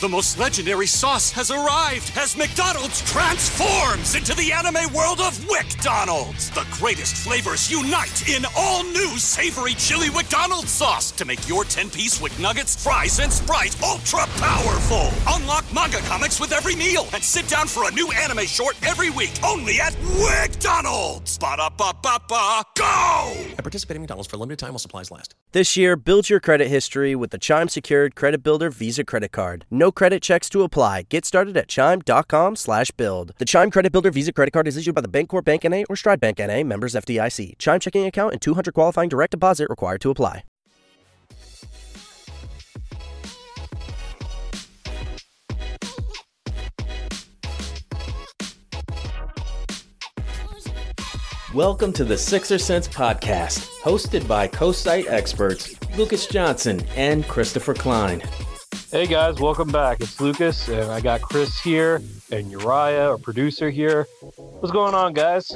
The most legendary sauce has arrived as McDonald's transforms into the anime world of WickDonald's. The greatest flavors unite in all new savory chili McDonald's sauce to make your 10-piece Wick Nuggets, fries, and Sprite ultra powerful. Unlock manga comics with every meal and sit down for a new anime short every week only at WickDonald's. Ba-da-ba-ba-ba, go! At participating in McDonald's for a limited time while supplies last. This year, build your credit history with the Chime Secured Credit Builder Visa Credit Card. No credit checks to apply. Get started at chime.com slash build. The Chime Credit Builder Visa Credit Card is issued by the Bancorp Bank N.A. or Stride Bank N.A. members FDIC. Chime checking account and 200 qualifying direct deposit required to apply. Welcome to the Sixer Sense podcast, hosted by co-site experts Lucas Johnson and Christopher Klein. Hey guys, welcome back. It's Lucas, and I got Chris here and Uriah, our producer here. What's going on, guys?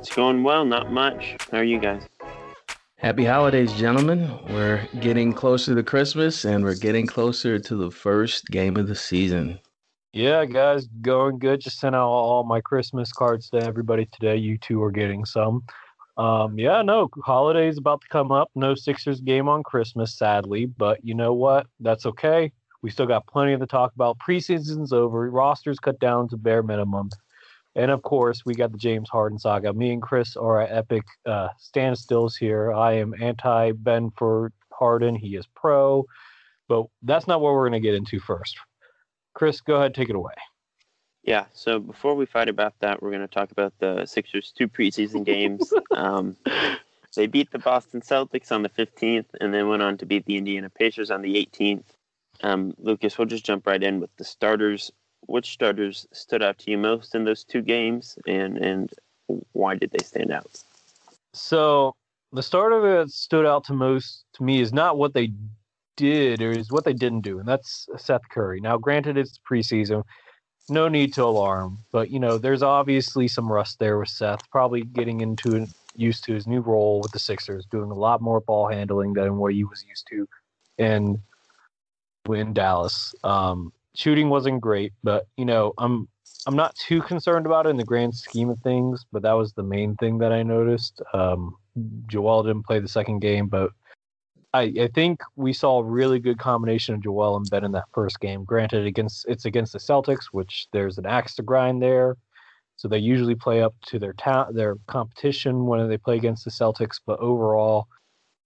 It's going well, not much. How are you guys? Happy holidays, gentlemen. We're getting closer to Christmas and we're getting closer to the first game of the season. Yeah, guys, going good. Just sent out all my Christmas cards to everybody today. You two are getting some. Um, yeah, no, holidays about to come up. No Sixers game on Christmas, sadly, but you know what? That's okay. We still got plenty to talk about. Preseason's over. Rosters cut down to bare minimum. And of course, we got the James Harden saga. Me and Chris are at epic uh, standstills here. I am anti Ben for Harden. He is pro. But that's not what we're going to get into first. Chris, go ahead, take it away. Yeah, so before we fight about that, we're going to talk about the Sixers' two preseason games. um, they beat the Boston Celtics on the 15th and then went on to beat the Indiana Pacers on the 18th. Um, Lucas, we'll just jump right in with the starters. Which starters stood out to you most in those two games, and, and why did they stand out? So the starter that stood out to most to me is not what they did or is what they didn't do, and that's Seth Curry. Now, granted, it's preseason, no need to alarm, but you know, there's obviously some rust there with Seth, probably getting into used to his new role with the Sixers, doing a lot more ball handling than what he was used to in in Dallas. Um, shooting wasn't great, but you know, I'm I'm not too concerned about it in the grand scheme of things. But that was the main thing that I noticed. Um, Joel didn't play the second game, but I, I think we saw a really good combination of Joel and Ben in that first game. Granted, against it's against the Celtics, which there's an axe to grind there, so they usually play up to their ta- their competition when they play against the Celtics. But overall,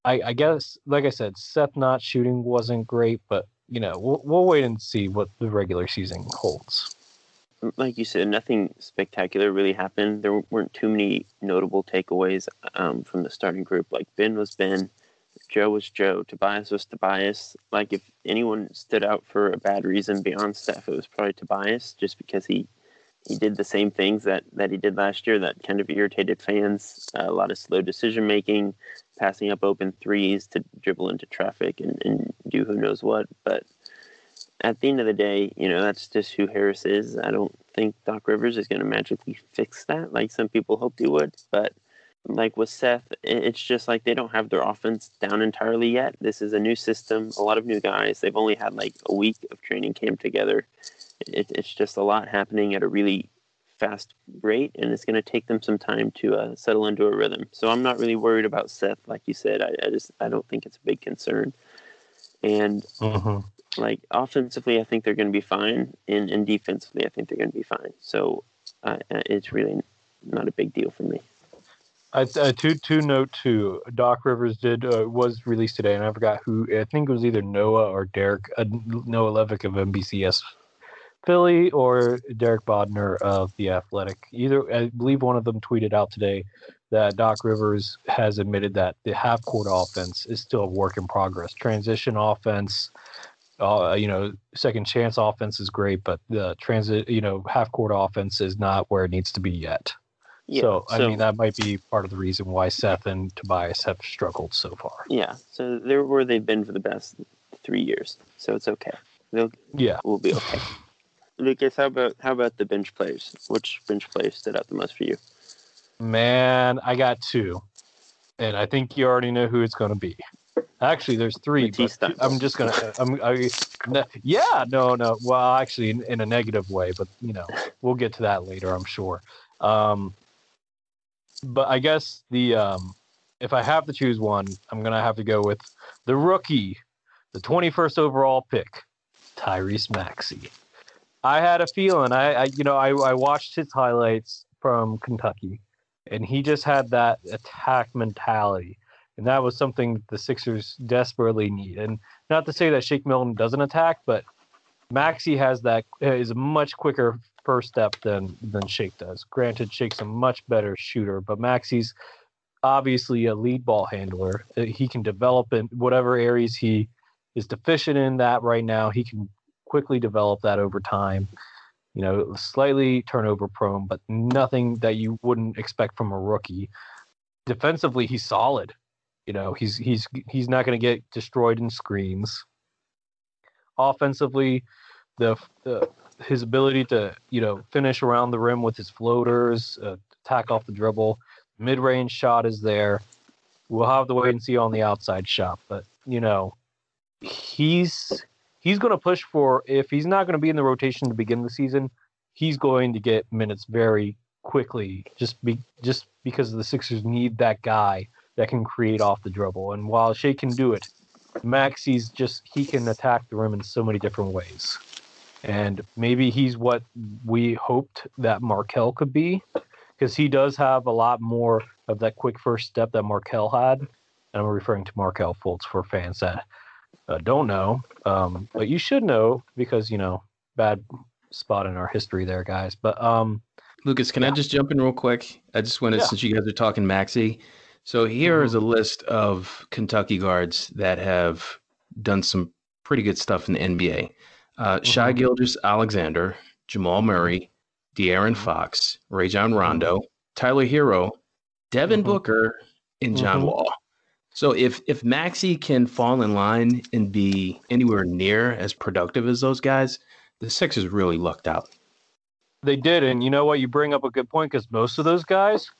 I, I guess, like I said, Seth not shooting wasn't great, but you know we'll, we'll wait and see what the regular season holds. Like you said, nothing spectacular really happened. There weren't too many notable takeaways um, from the starting group. Like Ben was Ben. Joe was Joe, Tobias was Tobias. Like if anyone stood out for a bad reason beyond Seth, it was probably Tobias, just because he he did the same things that that he did last year that kind of irritated fans. Uh, a lot of slow decision making, passing up open threes to dribble into traffic and, and do who knows what. But at the end of the day, you know that's just who Harris is. I don't think Doc Rivers is going to magically fix that, like some people hoped he would, but like with Seth, it's just like they don't have their offense down entirely yet. This is a new system, a lot of new guys. They've only had like a week of training camp together. It, it's just a lot happening at a really fast rate, and it's going to take them some time to uh, settle into a rhythm. So I'm not really worried about Seth, like you said. I, I just I don't think it's a big concern. And uh-huh. like offensively, I think they're going to be fine, and, and defensively, I think they're going to be fine. So uh, it's really not a big deal for me. I, uh, two two note two. Doc Rivers did uh, was released today, and I forgot who. I think it was either Noah or Derek uh, Noah Levick of NBCS Philly or Derek Bodner of the Athletic. Either I believe one of them tweeted out today that Doc Rivers has admitted that the half court offense is still a work in progress. Transition offense, uh, you know, second chance offense is great, but the transit, you know, half court offense is not where it needs to be yet. Yeah, so, I so- mean, that might be part of the reason why Seth and Tobias have struggled so far. Yeah, so they're where they've been for the past three years. So it's okay. They'll Yeah. we'll be okay. Lucas, how about how about the bench players? Which bench players stood out the most for you? Man, I got two. And I think you already know who it's going to be. Actually, there's three. But I'm just gonna. I'm. I, no, yeah. No. No. Well, actually, in, in, a negative way, but you know, we'll get to that later. I'm sure. Um, but I guess the um, if I have to choose one, I'm gonna have to go with the rookie, the 21st overall pick, Tyrese Maxey. I had a feeling. I, I you know, I, I watched his highlights from Kentucky, and he just had that attack mentality and that was something the Sixers desperately need. And not to say that Shake Milton doesn't attack, but Maxey has that is a much quicker first step than than Shake does. Granted, Shake's a much better shooter, but Maxey's obviously a lead ball handler. Uh, he can develop in whatever areas he is deficient in that right now. He can quickly develop that over time. You know, slightly turnover prone, but nothing that you wouldn't expect from a rookie. Defensively, he's solid. You know, he's he's he's not going to get destroyed in screens. Offensively, the, the his ability to you know finish around the rim with his floaters, uh, attack off the dribble, mid range shot is there. We'll have to wait and see on the outside shot, but you know, he's he's going to push for if he's not going to be in the rotation to begin the season, he's going to get minutes very quickly just be just because the Sixers need that guy that can create off the dribble. And while Shea can do it, Maxey's just he can attack the rim in so many different ways. And maybe he's what we hoped that Markelle could be, because he does have a lot more of that quick first step that Markelle had. And I'm referring to Markelle Fultz for fans that uh, don't know, um, but you should know because you know bad spot in our history there, guys. But um, Lucas, can yeah. I just jump in real quick? I just wanted, yeah. since you guys are talking Maxey, so here is a mm-hmm. list of Kentucky guards that have done some pretty good stuff in the NBA. Uh, mm-hmm. Gilgeous-Alexander, Jamal Murray, De'Aaron mm-hmm. Fox, Rajon mm-hmm. Rondo, Tyler Herro, Devin mm-hmm. Booker, and John mm-hmm. Wall. So if if Maxey can fall in line and be anywhere near as productive as those guys, the Sixers really lucked out. They did, and you know what? You bring up a good point because most of those guys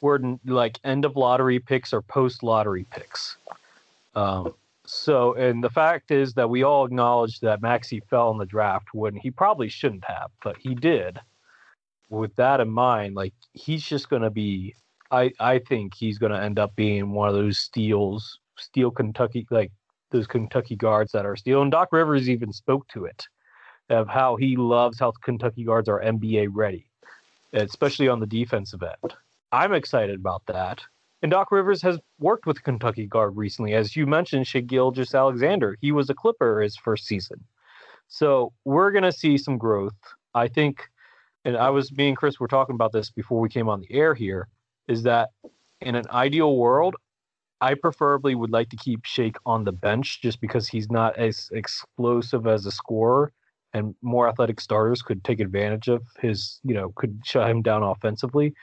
were like end of lottery picks or post lottery picks. Um, so, and the fact is that we all acknowledge that Maxey fell in the draft when he probably shouldn't have, but he did. With that in mind, like he's just going to be, I I think he's going to end up being one of those steals, steel Kentucky, like those Kentucky guards that are steel. And Doc Rivers even spoke to it of how he loves how Kentucky guards are NBA ready, especially on the defensive end. I'm excited about that. And Doc Rivers has worked with Kentucky guard recently. As you mentioned, Shai Gilgeous-Alexander. He was a Clipper his first season. So we're going to see some growth. I think, and I was, me and Chris were talking about this before we came on the air here, is that in an ideal world, I preferably would like to keep Shake on the bench just because he's not as explosive as a scorer and more athletic starters could take advantage of his, you know, could shut him down offensively.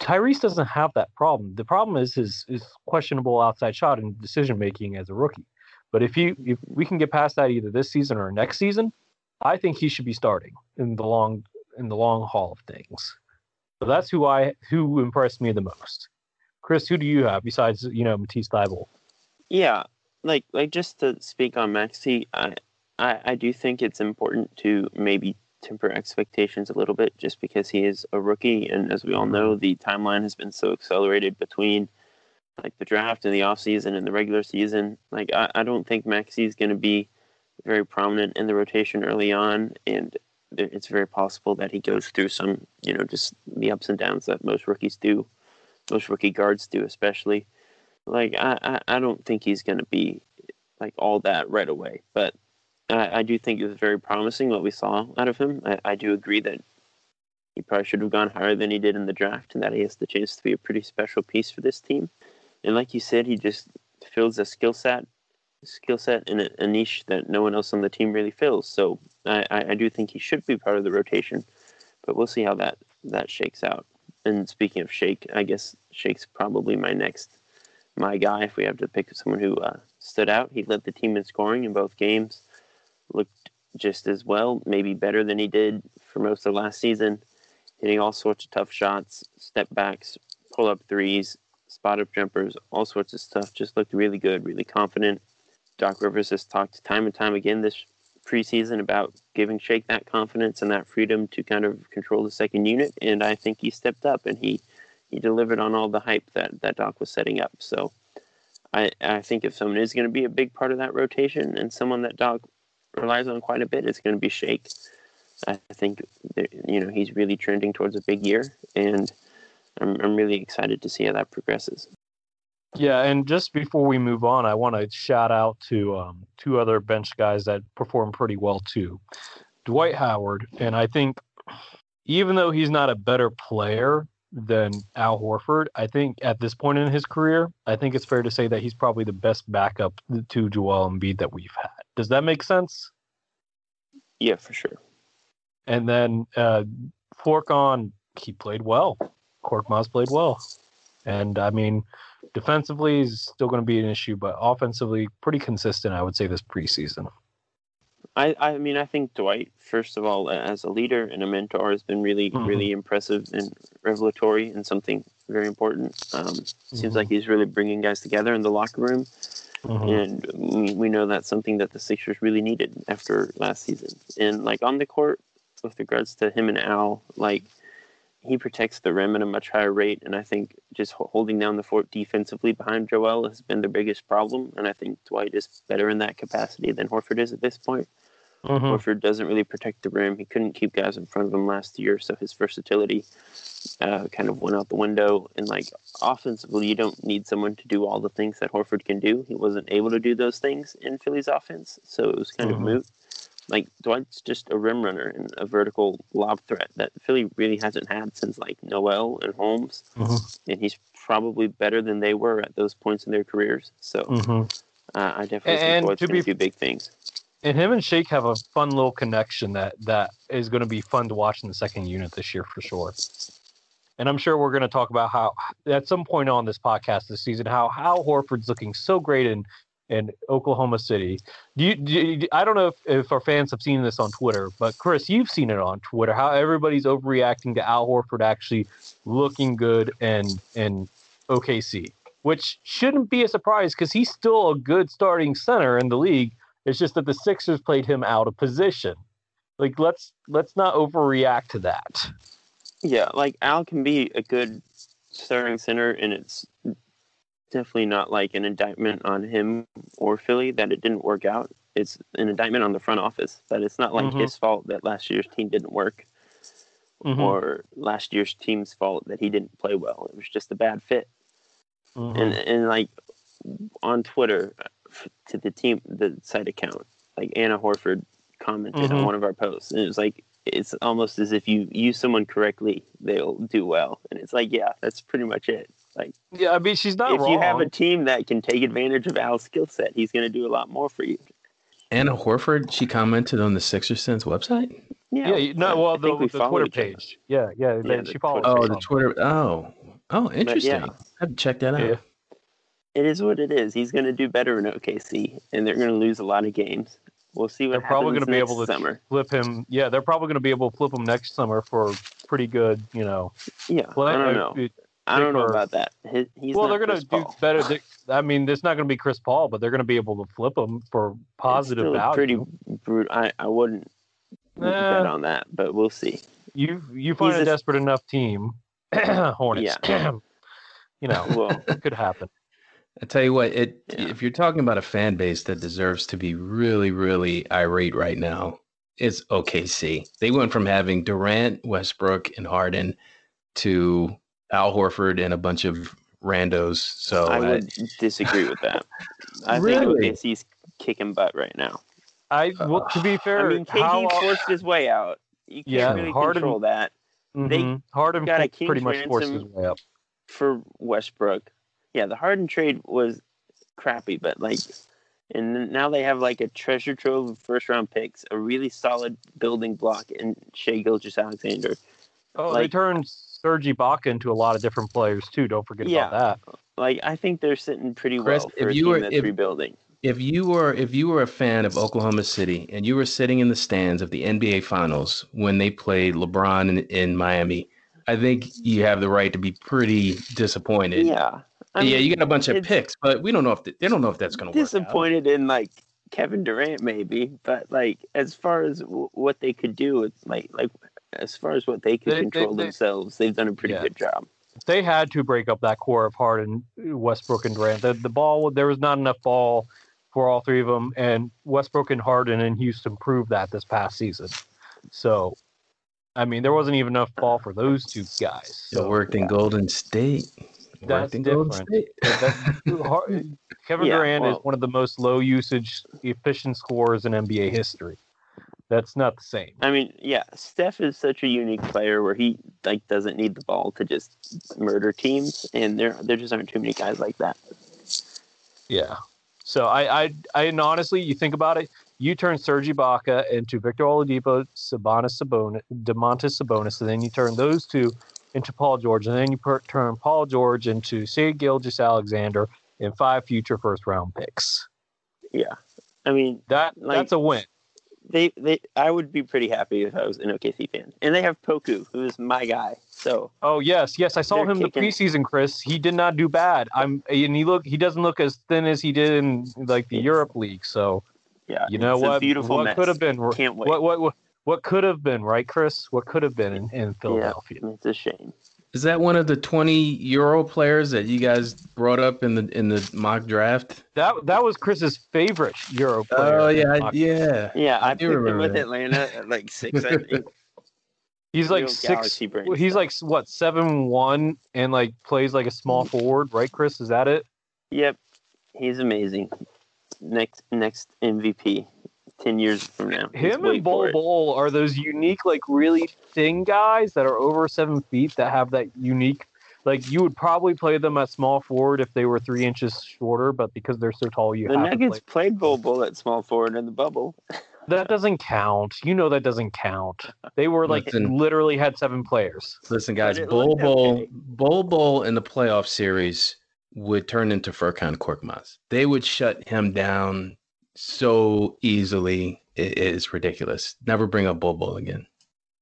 Tyrese doesn't have that problem. The problem is his, his questionable outside shot and decision making as a rookie. But if you if we can get past that either this season or next season, I think he should be starting in the long in the long haul of things. So that's who I who impressed me the most. Chris, who do you have besides you know Matisse Thybulle? Yeah, like like just to speak on Maxey, I, I I do think it's important to maybe temper expectations a little bit just because he is a rookie. And as we all know, the timeline has been so accelerated between like the draft and the offseason and the regular season. Like, I, I don't think Maxey is going to be very prominent in the rotation early on. And it's very possible that he goes through some, you know, just the ups and downs that most rookies do, most rookie guards do, especially. Like, I, I, I don't think he's going to be like all that right away. But I, I do think it was very promising what we saw out of him. I, I do agree that he probably should have gone higher than he did in the draft, and that he has the chance to be a pretty special piece for this team. And like you said, he just fills a skill set, skill set in a, a, niche that no one else on the team really fills. So I, I do think he should be part of the rotation, but we'll see how that that shakes out. And speaking of Shake, I guess Shake's probably my next my guy if we have to pick someone who uh, stood out. He led the team in scoring in both games looked just as well, maybe better than he did for most of last season, hitting all sorts of tough shots, step backs, pull up threes, spot up jumpers, all sorts of stuff. Just looked really good, really confident. Doc Rivers has talked time and time again this preseason about giving Shake that confidence and that freedom to kind of control the second unit, and I think he stepped up and he he delivered on all the hype that that Doc was setting up. So I I think if someone is going to be a big part of that rotation and someone that Doc relies on quite a bit, it's going to be Shake. I think you know he's really trending towards a big year, and I'm I'm really excited to see how that progresses. Yeah, and just before we move on, I want to shout out to um, two other bench guys that perform pretty well too. Dwight Howard, and I think even though he's not a better player than Al Horford, I think at this point in his career, I think it's fair to say that he's probably the best backup to Joel Embiid that we've had. Does that make sense? Yeah, for sure. And then uh, Furkan, he played well. Korkmaz played well. And I mean, defensively is still going to be an issue, but offensively, pretty consistent, I would say, this preseason. I, I mean, I think Dwight, first of all, as a leader and a mentor, has been really, mm-hmm. really impressive and revelatory and something very important. Um, mm-hmm. Seems like he's really bringing guys together in the locker room. Mm-hmm. And we, we know that's something that the Sixers really needed after last season. And like on the court, with regards to him and Al, like he protects the rim at a much higher rate, and I think just holding down the fort defensively behind Joel has been the biggest problem. And I think Dwight is better in that capacity than Horford is at this point. Mm-hmm. Horford doesn't really protect the rim. He couldn't keep guys in front of him last year, so his versatility uh, kind of went out the window. And like offensively, you don't need someone to do all the things that Horford can do. He wasn't able to do those things in Philly's offense, so it was kind mm-hmm. of moot like Dwight's just a rim runner and a vertical lob threat that Philly really hasn't had since like Noel and Holmes, mm-hmm. and he's probably better than they were at those points in their careers. So mm-hmm. uh, I definitely and, think Dwight's going to do big things. And him and Shake have a fun little connection that that is going to be fun to watch in the second unit this year for sure. And I'm sure we're going to talk about how at some point on this podcast this season how how Horford's looking so great in in Oklahoma City. Do you, do you, I don't know if, if our fans have seen this on Twitter, but Chris, you've seen it on Twitter. How everybody's overreacting to Al Horford actually looking good and and OKC, which shouldn't be a surprise because he's still a good starting center in the league. It's just that the Sixers played him out of position. Like let's let's not overreact to that. Yeah, like Al can be a good starting center, and it's definitely not like an indictment on him or Philly that it didn't work out. It's an indictment on the front office that it's not like mm-hmm. his fault that last year's team didn't work mm-hmm. or last year's team's fault that he didn't play well. It was just a bad fit. Mm-hmm. And and like on Twitter to the team the site account, like Anna Horford commented on mm-hmm. one of our posts and it was like it's almost as if you use someone correctly, they'll do well. And it's like, yeah, that's pretty much it. Like, yeah, I mean, she's not. If wrong. you have a team that can take advantage of Al's skill set, he's going to do a lot more for you. Anna Horford, she commented on the Sixer Sense website. Yeah, yeah no, well, the, we the Twitter page. Yeah, yeah, yeah she followed. Oh, the Twitter. Oh, oh, interesting. Yeah. I have to check that out. Yeah. It is what it is. He's going to do better in OKC, and they're going to lose a lot of games. We'll see what they're probably going to be able to summer. flip him. Yeah, they're probably going to be able to flip him next summer for pretty good. You know. Yeah, play, I don't know. I don't know about that. he's well, they're going to do better. They, I mean, it's not going to be Chris Paul, but they're going to be able to flip him for positive value. Pretty brutal. I, I wouldn't eh, bet on that, but we'll see. You you find he's a, a desperate enough team, Hornets. Yeah. you know, well, it could happen. I tell you what, it yeah. if you're talking about a fan base that deserves to be really, really irate right now, it's OKC. They went from having Durant, Westbrook, and Harden to Al Horford and a bunch of randos. So I would disagree with that. I really? think OKC's kicking butt right now. I well, to be fair, I mean, KD how, forced his way out. You can't yeah, really Harden, control that. Mm-hmm. They Harden got a pretty much forced his way up for Westbrook. Yeah, the Harden trade was crappy, but like, and now they have like a treasure trove of first round picks, a really solid building block in Shai Gilgeous-Alexander. Oh, like, they turned Serge Ibaka into a lot of different players too. Don't forget yeah, about that. Like I think they're sitting pretty Chris, well for if you were, if, rebuilding. If you were if you were a fan of Oklahoma City and you were sitting in the stands of the NBA Finals when they played LeBron in, in Miami, I think you have the right to be pretty disappointed. Yeah. I yeah, mean, you got a bunch of picks, but we don't know if th- they don't know if that's going to work. out. disappointed in like Kevin Durant maybe, but like as far as w- what they could do, it's like like as far as what they can They- they- control they- themselves, they've done a pretty Yeah. good job. they had to break up that core of Harden, Westbrook, and Durant. The, the ball, there was not enough ball for all three of them, and Westbrook and Harden in Houston proved that this past season. So, I mean, there wasn't even enough ball for those two guys. It So worked in Golden State. It That's worked in different. State. Kevin Yeah, Durant well- is one of the most low usage, efficient scorers in NBA history. That's not the same. I mean, yeah, Steph is such a unique player where he like doesn't need the ball to just murder teams, and there there just aren't too many guys like that. Yeah. So I, I, I and honestly, you think about it, you turn Serge Ibaka into Victor Oladipo, Sabonis Sabonis, Domantas Sabonis, and then you turn those two into Paul George, and then you per, turn Paul George into Shai Gilgeous-Alexander and five future first round picks. Yeah, I mean, That Like- that's a win. They they I would be pretty happy if I was an OKC fan, and they have Poku, who is my guy. So Oh yes, yes, I saw him the preseason, Chris. He did not do bad. I'm and he look he doesn't look as thin as he did in like the Europe League. So yeah, you know it's a what? beautiful what mess. could have been? Can't wait. What what what what could have been? Right, Chris? What could have been in, in Philadelphia? It's a shame. Is that one of the 20 Euro players that you guys brought up in the in the mock draft? That that was Chris's favorite Euro oh, player. Oh yeah, Mock- yeah. Yeah, I, I do picked him remember with that. Atlanta at like six. I think. He's like Real six. brain He's stuff. like what seven one and like plays like a small forward, right? Chris, is that it? Yep, he's amazing. Next next MVP, ten years from now. Him and for Bol. Bol are those unique, like really thin guys that are over seven feet that have that unique. Like you would probably play them at small forward if they were three inches shorter, but because they're so tall, you The have to Nuggets play. played Bol Bol at small forward in the bubble. That doesn't count. You know that doesn't count. They were like Listen. literally had seven players. Listen, guys, it Bol looked Bol, okay. Bol Bol in the playoff series would turn into Furkan Korkmaz. They would shut him down so easily. It is ridiculous. Never bring up Bol Bol again.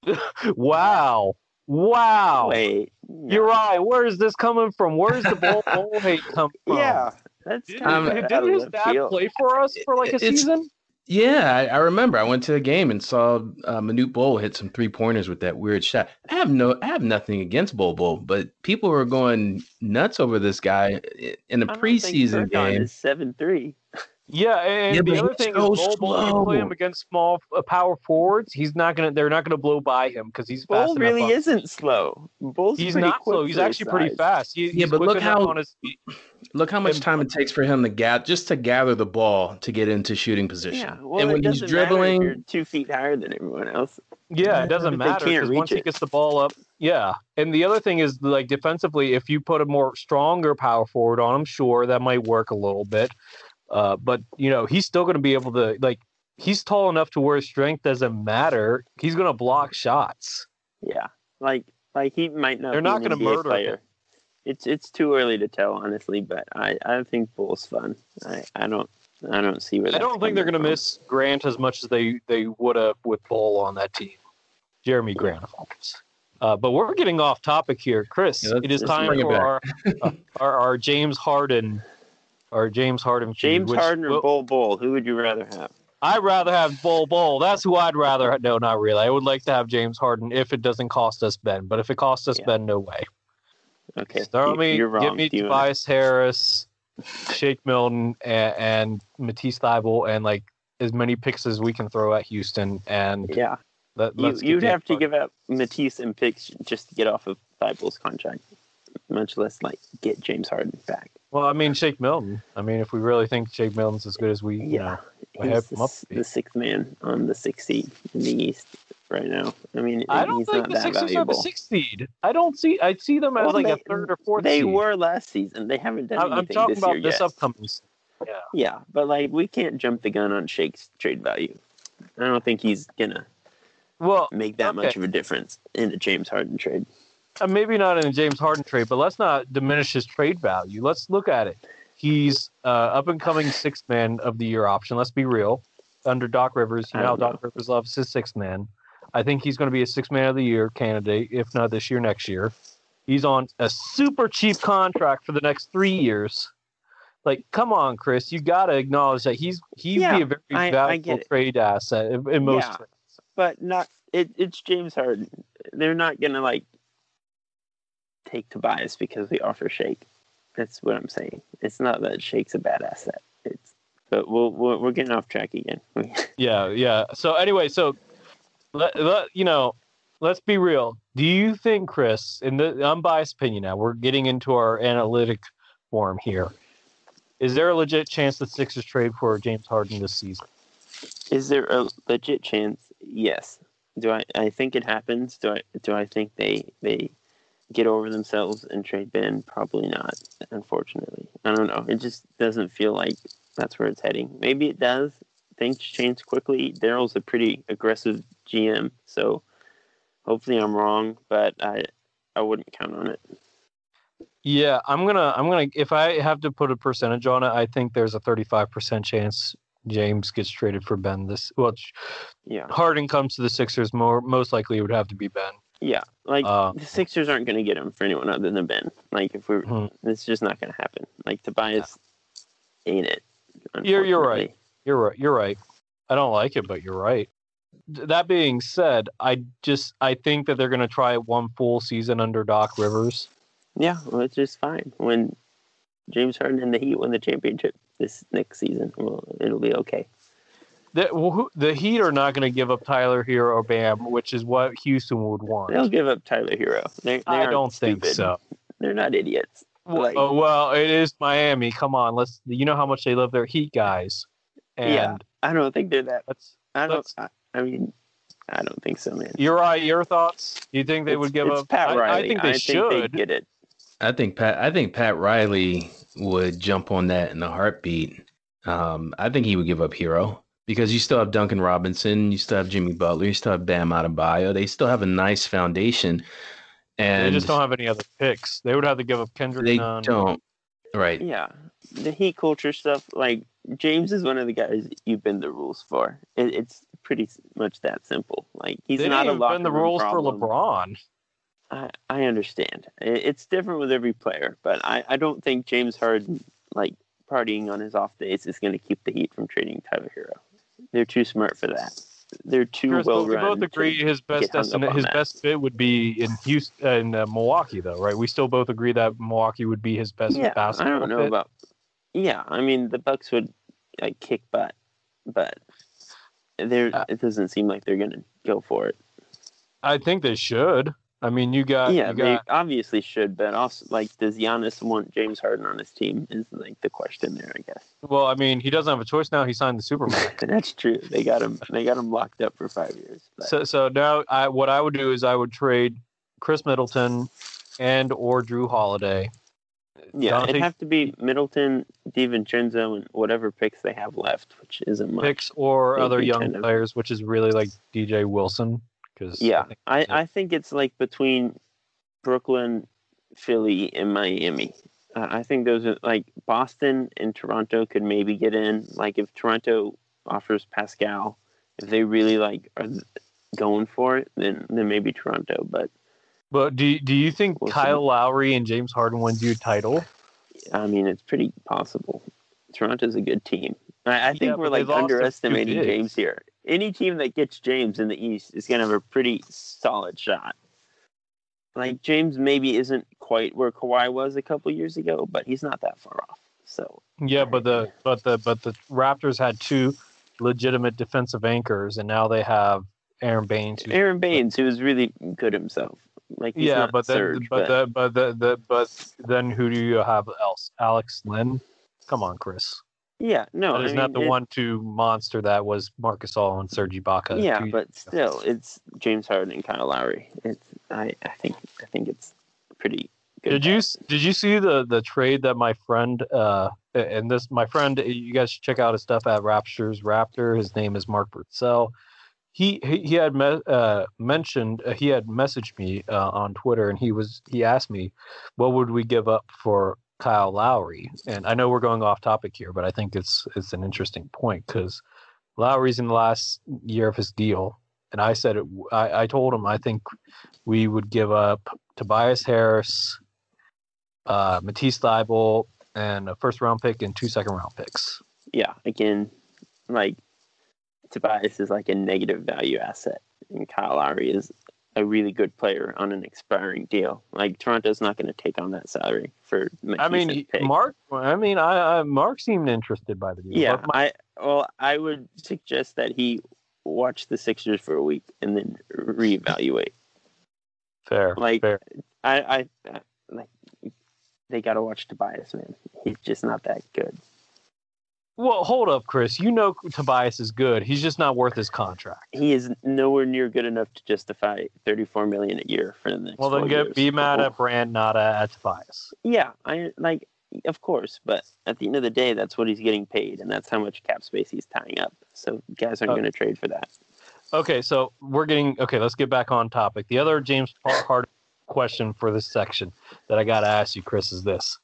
Wow. Wow. Wait, no. You're right. Where is this coming from? Where's the Bol, Bol hate come from? Yeah, that's Didn't, kind of Um, out didn't of his dad field. play for us for like a It's- season? Yeah, I, I remember. I went to a game and saw uh, Manute Bol hit some three pointers with that weird shot. I have no, I have nothing against Bol Bol, but people were going nuts over this guy in a I don't think preseason game. is seven three. Yeah, and Yeah, the other thing so is, Bol, Bol, you play him against small uh, power forwards. He's not gonna. They're not gonna blow by him because he's Bol enough really up. isn't slow. Bol's He's not slow. He's for his actually pretty fast. He, Yeah, but look how- on his. Look how much And- time it takes for him to gap just to gather the ball to get into shooting position. Yeah, well, and it when he's doesn't matter dribbling, you're two feet higher than everyone else. Yeah, it doesn't matter because reach once he gets the ball up, yeah. And the other thing is like defensively, if you put a more stronger power forward on him, sure that might work a little bit. Uh, but you know he's still going to be able to like he's tall enough to where strength doesn't matter. He's going to block shots. Yeah, like like he might not. They're be not gonna murder player. him. It's it's too early to tell, honestly. But I I think Bol's fun. I I don't I don't see where. I don't think they're going to miss Grant as much as they they would have with Bol on that team. Jerami Grant, of course. Uh, but we're getting off topic here, Chris. Yeah, it is time bring it for our, uh, our our James Harden, our James Harden. feud, James which Harden or will- Bol Bol. Who would you rather have? I'd rather have Bol Bol. That's who I'd rather. No, not really. I would like to have James Harden if it doesn't cost us Ben. But if it costs us Yeah. Ben, no way. Okay, Throw you- me, You're wrong. give me Do you wanna- Tobias Harris, Shake Milton, and, and Matisse Thybulle, and like as many picks as we can throw at Houston. And Yeah, let, you, you'd have to give up Matisse and picks just to get off of Thybulle's contract, much less like get James Harden back. Well, I mean Shake Milton. I mean, if we really think Shake Milton's as good as we, you know, I he's have the, him up s- to be. the sixth man on the sixth seed in the East right now. I mean, I don't he's think not the Sixers have a valuable. six seed. I don't see. I see them as Well, like a third or fourth. They seed. were last season. They haven't done I- anything I'm talking this about year this yet. upcoming. se- Yeah. Yeah, but like we can't jump the gun on Shake's trade value. I don't think he's gonna Well, make that Okay. much of a difference in the James Harden trade. Uh, maybe not in a James Harden trade, but let's not diminish his trade value. Let's look at it. He's uh, up and coming sixth man of the year option. Let's be real. Under Doc Rivers, you know Doc Rivers loves his sixth man. I think he's going to be a sixth man of the year candidate, if not this year, next year. He's on a super cheap contract for the next three years. Like, come on, Chris, you got to acknowledge that he's he'd Yeah, be a very I- I valuable it. trade asset in, in most Yeah. but not it, it's James Harden. They're not gonna like take Tobias because we offer Shake. That's what I'm saying. It's not that Shake's a bad asset. It's but we'll, we're we're getting off track again. Yeah, yeah. So anyway, so let, let you know, let's be real. Do you think, Chris, in the unbiased opinion now, we're getting into our analytic form here. Is there a legit chance that Sixers trade for James Harden this season? Is there a legit chance? Yes. Do I? I think it happens. Do I? Do I think they they get over themselves and trade Ben? Probably not. Unfortunately, I don't know. It just doesn't feel like that's where it's heading. Maybe it does. Things change quickly. Daryl's a pretty aggressive GM, so hopefully I'm wrong, but I I wouldn't count on it. Yeah, I'm gonna I'm gonna if I have to put a percentage on it, I think there's a 35% chance James gets traded for Ben this well Yeah, Harden comes to the Sixers more most likely it would have to be Ben. Yeah. Like Uh, the Sixers aren't going to get him for anyone other than Ben. Like if we're, Hmm. it's just not going to happen. Like Tobias ain't it. You're- you're right. You're right. You're right. I don't like it, but you're right. That being said, I just I think that they're going to try one full season under Doc Rivers. Yeah, well, it's just fine. When James Harden and the Heat win the championship this next season, well, it'll be okay. The, the Heat are not going to give up Tyler Herro or Bam, which is what Houston would want. They'll give up Tyler Herro. They, they I aren't don't think so. They're not idiots. Like, oh, well, it is Miami. Come on, let's. You know how much they love their Heat guys, and Yeah. I don't think they're that. that's. I don't. Let's- I, I mean, I don't think so, man. You're right. Your thoughts? Do you think they It's- would give it's up? Pat Riley. I, think they should. get it. I think Pat. I think Pat Riley would jump on that in a heartbeat. Um, I think he would give up Herro because you still have Duncan Robinson, you still have Jimmy Butler, you still have Bam Adebayo. They still have a nice foundation, and they just don't have any other picks. They would have to give up Kendrick They Nunn. don't. Right. Yeah, the Heat culture stuff. Like James is one of the guys you bend the rules for. It, it's pretty much that simple. Like he's They not a even locker bend the rules problem. for LeBron. I, I understand. It, it's different with every player, but I, I don't think James Harden like partying on his off days is going to keep the Heat from trading Tyler Herro. They're too smart for that. They're too Chris, well we run. both agree his best hung up destina- on his that. best fit would be in Houston, uh, in uh, Milwaukee, though, right? We still both agree that Milwaukee would be his best Yeah, I don't know fit. about. Yeah, I mean the Bucks would like kick butt, but there Uh, it doesn't seem like they're going to go for it. I think they should. I mean, you got yeah, you they obviously should, but also like, does Giannis want James Harden on his team? Is like the question there, I guess. well, I mean, he doesn't have a choice now. He signed the supermax. That's true. They got him. They got him locked up for five years. But. so so now I what I would do is I would trade Khris Middleton and or Jrue Holiday. Yeah, Dante- it'd have to be Middleton, DiVincenzo, and whatever picks they have left, which isn't much. picks or Maybe other young of. players, which is really like DJ Wilson. Because Yeah, I, yeah. I think it's like between Brooklyn, Philly, and Miami. Uh, I think those are like Boston and Toronto could maybe get in. Like if Toronto offers Pascal, if they really like are going for it, then then maybe Toronto. But But do do you think We'll see. Kyle Lowry and James Harden win you a title? I mean, it's pretty possible. Toronto's a good team. I, I think Yeah, we're like lost a few underestimating. James here. Any team that gets James in the East is going to have a pretty solid shot. Like James maybe isn't quite where Kawhi was a couple years ago, but he's not that far off. So Yeah, but the but the but the Raptors had two legitimate defensive anchors, and now they have Aron Baynes. who's- Aron Baynes, who was really good himself, like he's yeah, but then Serge, but the, but the, the but then who do you have else? Alex Len. Come on, Chris. Yeah, no, That I is not the it- one-two monster that was Marc Gasol and Serge Ibaka. Yeah, two but ago. still, it's James Harden and Kyle Lowry. It's I, I think I think it's pretty good. Did you did you see the the trade that my friend uh and this my friend you guys should check out his stuff at Raptures Raptor. His name is Mark Purcell. He he, he had me, uh, mentioned uh, he had messaged me uh, on Twitter and he was he asked me what would we give up for Kyle Lowry and I know we're going off topic here but I think it's it's an interesting point because Lowry's in the last year of his deal and I said it. I, I told him I think we would give up Tobias Harris, uh, Matisse Thybulle, and a first round pick and two second round picks. Yeah, again, like Tobias is like a negative value asset, and Kyle Lowry is a really good player on an expiring deal. Like Toronto's not going to take on that salary for. I mean, Matisse's he- pick. Mark. I mean, I, I Mark seemed interested by the deal. Yeah, my- I well, I would suggest that he watch the Sixers for a week and then reevaluate. fair. like- fair. I, I, I like they got to watch Tobias, man. He's just not that good. Well, hold up, Chris. You know Tobias is good. He's just not worth his contract. He is nowhere near good enough to justify thirty-four million a year for the next. Well, then get years. be mad at Brand, not at Tobias. Yeah, I like, of course, but at the end of the day, that's what he's getting paid, and that's how much cap space he's tying up. So guys aren't Uh, going to trade for that. Okay, so we're getting okay. Let's get back on topic. The other James Harden question for this section that I got to ask you, Chris, is this: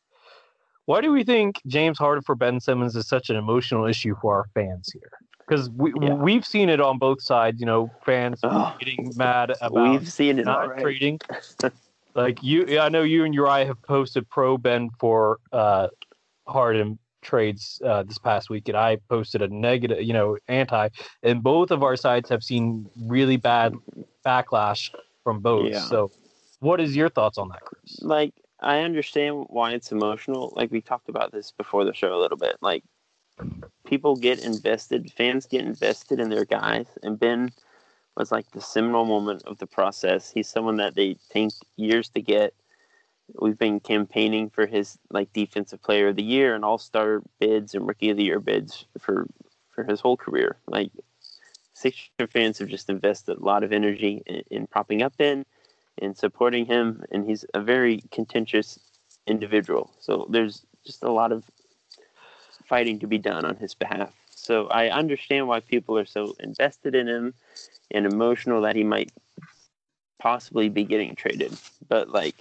Why do we think James Harden for Ben Simmons is such an emotional issue for our fans here? Because we Yeah. we've seen it on both sides. You know, fans Oh, getting mad about we've seen it not already. trading. like you, yeah, I know you and your Uriah have posted pro Ben for uh, Harden trades uh, this past week, and I posted a negative, you know, anti, and both of our sides have seen really bad backlash from both. Yeah. So, what is your thoughts on that, Chris? like I understand why it's emotional. Like we talked about this before the show a little bit. Like people get invested, fans get invested in their guys, and Ben was like the seminal moment of the process. He's someone that they think years to get. We've been campaigning for his like defensive player of the year and all star bids and rookie of the year bids for for his whole career. Like Sixer fans have just invested a lot of energy in, in propping up Ben and supporting him, and he's a very contentious individual. So there's just a lot of fighting to be done on his behalf. So I understand why people are so invested in him and emotional that he might possibly be getting traded. But like,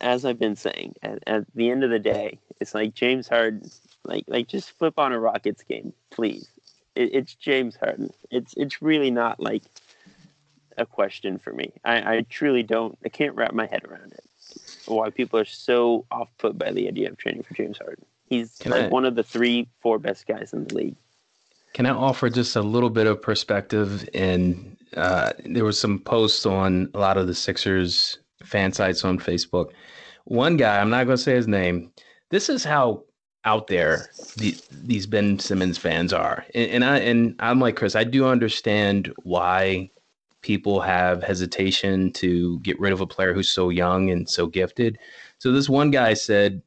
as I've been saying, at, at the end of the day, it's like James Harden. Like, like just flip on a Rockets game, please. It, it's James Harden. It's it's really not like a question for me. I, I truly don't. I can't wrap my head around it. Why people are so off put by the idea of training for James Harden? He's Can like I- one of the three, four best guys in the league. Can I offer just a little bit of perspective? And uh, there was some posts on a lot of the Sixers fan sites on Facebook. One guy, I'm not going to say his name. This is how out there the, these Ben Simmons fans are, and, and I and I'm like Chris. I do understand why people have hesitation to get rid of a player who's so young and so gifted. So this one guy said,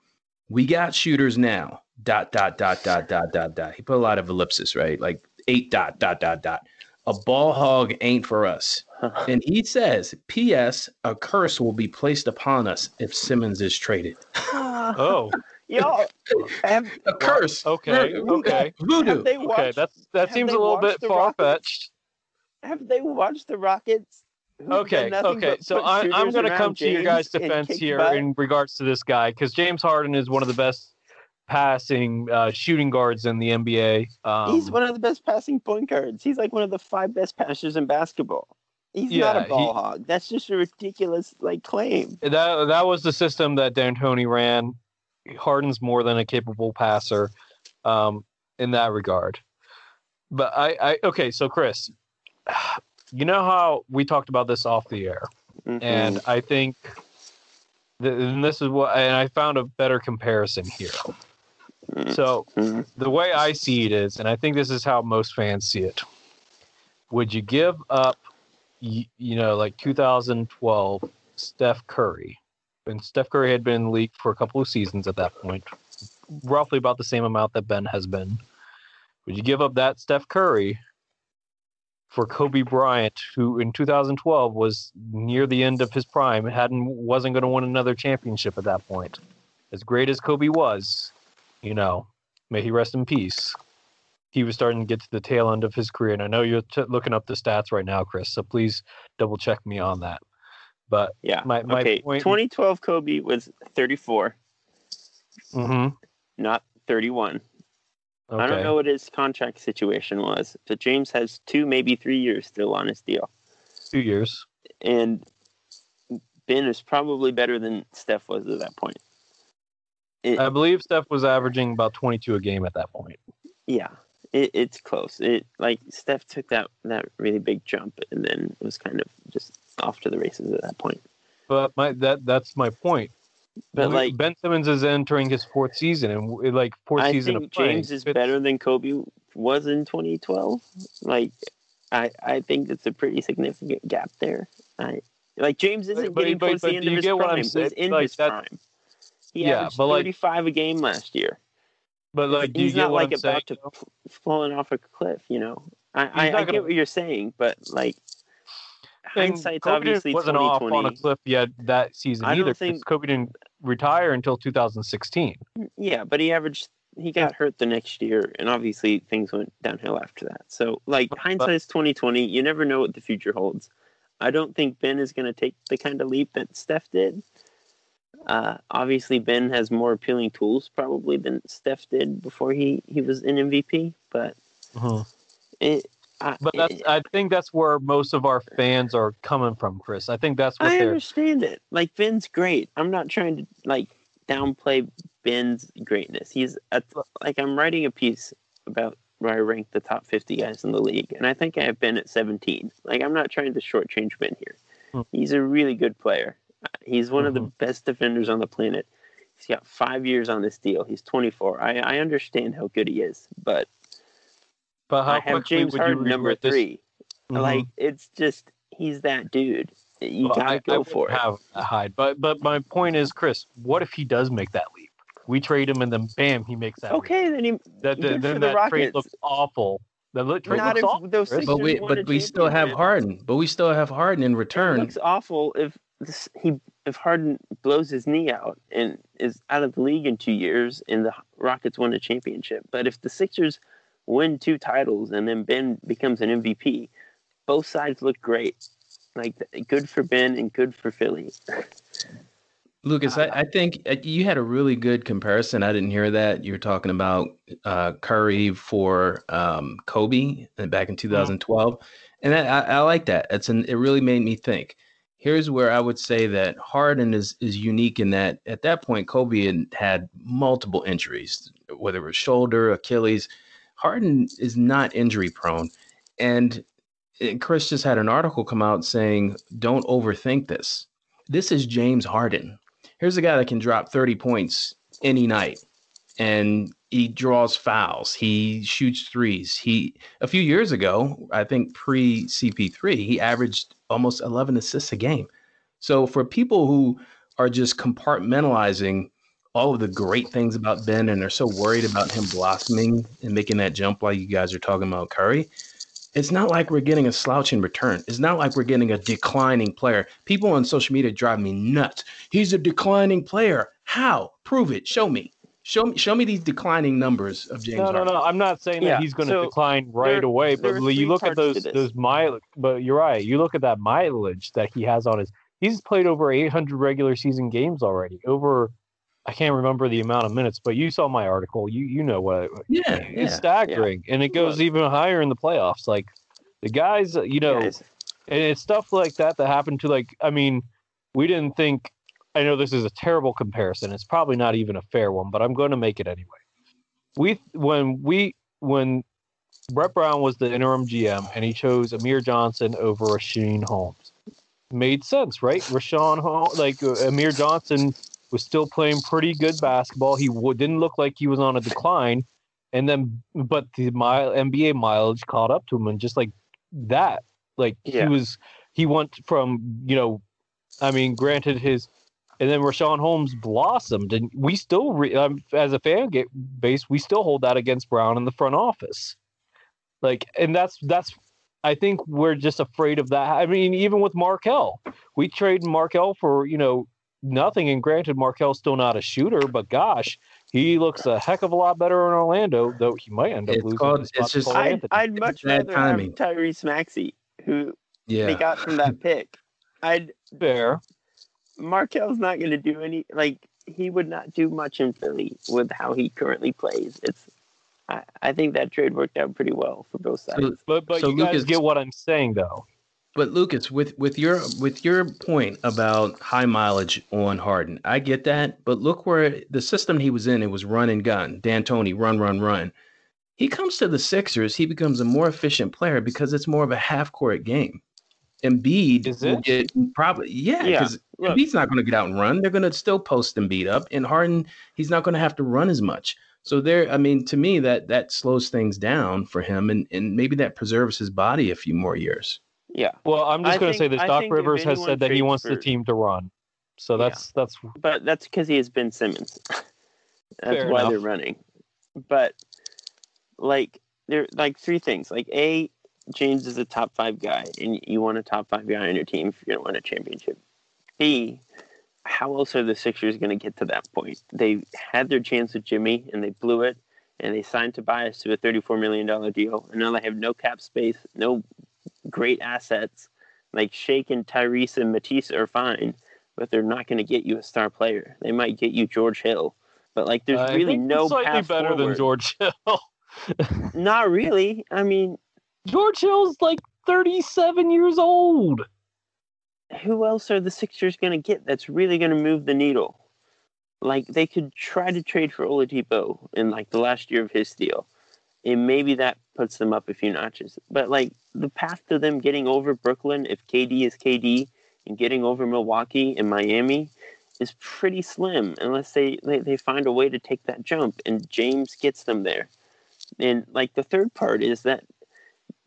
"We got shooters now." Dot dot dot dot dot dot dot. He put a lot of ellipsis, right? Like eight dot dot dot dot. A ball hog ain't for us. And he says, P.S. A curse will be placed upon us if Simmons is traded. Ah. Oh, Yo, have, A curse. okay, okay, Voodoo. have they okay. That's that have seems a little bit far Rockets? fetched. Have they watched the Rockets? Okay, okay. So I, I'm going to come to your guys' defense here butt? in regards to this guy because James Harden is one of the best passing uh, shooting guards in the NBA. Um, He's one of the best passing point guards. He's like one of the five best passers in basketball. He's not a ball he- hog. That's just a ridiculous like claim. that that was the system that D'Antoni ran. Harden's more than a capable passer um, in that regard. But I, I okay, so Chris, you know how we talked about this off the air, Mhm. and I think, th- and this is what, and I found a better comparison here. Mhm. So the way I see it is, and I think this is how most fans see it. Would you give up, you, you know, like 2012 Steph Curry? And Steph Curry had been leaked for a couple of seasons at that point, roughly about the same amount that Ben has been. Would you give up that Steph Curry for Kobe Bryant, who in 2012 was near the end of his prime, hadn't wasn't going to win another championship at that point? As great as Kobe was, you know, may he rest in peace. He was starting to get to the tail end of his career, and I know you're t- looking up the stats right now, Chris. So please double check me on that. But Yeah. my my okay. point. 2012 Kobe was 34, Mhm. not 31. Okay. I don't know what his contract situation was, but James has two, maybe three years still on his deal. Two years. and Ben is probably better than Steph was at that point. It, I believe Steph was averaging about 22 a game at that point. yeah, it, it's close. It like Steph took that that really big jump and then was kind of just off to the races at that point. But my that that's my point. But like Ben Simmons is entering his fourth season, and like fourth I season think of playing. James is Fitz- better than Kobe was in 2012. Like, I I think it's a pretty significant gap there. I like James isn't but- getting but- towards but the end of his get what I'm prime. He's in Like, his prime. He Yeah, averaged but, like- 35 a game last year. But like, do you he's get not like I'm saying? about to though? falling off a cliff. You know, I I, I gonna- get what you're saying, but like hindsight's Kobe obviously wasn't off on a cliff yet that season I don't either. think- Kobe didn't retire until 2016. Yeah, but he averaged. He got hurt the next year, and obviously things went downhill after that. So, like But- hindsight's twenty twenty. You never know what the future holds. I don't think Ben is going to take the kind of leap that Steph did. Uh, obviously, Ben has more appealing tools probably than Steph did before he he was an MVP. But it. I, But that's I think that's where most of our fans are coming from, Chris. I think that's what I they're. understand it. Like Ben's great. I'm not trying to like downplay Ben's greatness. He's at, like I'm writing a piece about where I rank the top 50 guys in the league, and I think I have Ben at 17. Like I'm not trying to shortchange Ben here. Hmm. He's a really good player. He's one of the best defenders on the planet. He's got five years on this deal. He's 24. I, I understand how good he is, but But how I have quickly James would you Harden number regret this? three. Mhm. Like it's just he's that dude. You Well, gotta I, go I for it. Have a hide, but but my point is, Chris, what if he does make that leap? We trade him, and then bam, he makes that. leap. Okay, then he that, good that for then the that trade looks awful. That li- trade not looks if awful. those Chris. But we but we still have. Harden. But we still have Harden in It return. looks awful if this, he if Harden blows his knee out and is out of the league in two years, and the Rockets win a championship. But if the Sixers win two titles and then Ben becomes an MVP, both sides look great. Like good for Ben and good for Philly. Lucas, I, I think uh, you had a really good comparison. I didn't hear that. You were talking about uh, Curry for um, Kobe back in 2012, and that, I, I like that. It's an, it really made me think. Here's where I would say that Harden is is unique in that at that point Kobe had, had multiple injuries, whether it was shoulder, Achilles. Harden is not injury prone, and and Chris just had an article come out saying, "Don't overthink this." This is James Harden. Here's a guy that can drop 30 points any night and he draws fouls. He shoots threes. He a few years ago i think pre cp3 he averaged almost 11 assists a game. So for people who are just compartmentalizing all of the great things about ben and they're so worried about him blossoming and making that jump like you guys are talking about curry it's not like we're getting a slouch in return. It's not like we're getting a declining player. People on social media drive me nuts. He's a declining player. How? Prove it. Show me. Show me. Show me these declining numbers of James. No, no, Harden. no. I'm not saying Yeah, that he's going to so decline right there- away. But you look at those this. those mileage. But you're right. You look at that mileage that he has on his. He's played over 800 regular season games already. Over, I can't remember the amount of minutes, but you saw my article. You you know what? Yeah, It's yeah. staggering, and it goes even higher in the playoffs. Like the guys, you know, Guys, and it's stuff like that that happened to like i mean we didn't think i know this is a terrible comparison it's probably not even a fair one but i'm going to make it anyway we when we when brett brown was the interim gm and he chose amir johnson over rasheed holmes made sense right richaun holmes like uh, amir johnson was still playing pretty good basketball he w- didn't look like he was on a decline and then but the mile nba mileage caught up to him and just like that like Yeah. he was he went from you know i mean granted his and then Richaun Holmes blossomed, and we still, re, um, as a fan ga- base, we still hold that against Brown in the front office. Like, and that's that's, I think we're just afraid of that. I mean, even with Markelle, we trade Markelle for you know nothing, and granted, Markelle's still not a shooter, but gosh, he looks a heck of a lot better in Orlando, though he might end up It's losing. called- it's just- I'd, I'd much bad rather timing. have Tyrese Maxey, who they got from that pick. I'd fair. Markelle's not going to do any like he would not do much in Philly with how he currently plays. It's I, I think that trade worked out pretty well for both sides. So, But but So you guys get what I'm saying, though. But Lucas, with with your with your point about high mileage on Harden, I get that. But look where the system he was in, it was run and gun. D'Antoni, run, run, run. He comes to the Sixers, he becomes a more efficient player because it's more of a half court game. Embiid Is will get probably yeah, Yeah, because look. Embiid's not going to get out and run. They're going to still post Embiid up, and Harden he's not going to have to run as much. So there, I mean, to me that that slows things down for him, and and maybe that preserves his body a few more years. Yeah, Well, I'm just going to say this. I Doc Rivers has said that he wants the team to run. So Yeah. that's that's but that's because he has Ben Simmons. that's Fair why enough. they're running. But like there like three things. Like A, James is a top five guy, and you want a top five guy on your team if you're gonna win a championship. B, how else are the Sixers gonna get to that point? They had their chance with Jimmy and they blew it, and they signed Tobias to a thirty-four million dollar deal, and now they have no cap space, no great assets. Like Shake and Tyrese and Matisse are fine, but they're not going to get you a star player. They might get you George Hill, but like there's I really no slightly better forward. than George Hill. Not really. I mean, George Hill's like 37 years old. who else are the Sixers going to get that's really going to move the needle? Like they could try to trade for Oladipo in like the last year of his deal, and maybe that puts them up a few notches. But like the path to them getting over Brooklyn, if KD is KD, and getting over Milwaukee and Miami, is pretty slim unless they, they they find a way to take that jump, and James gets them there. And like the third part is that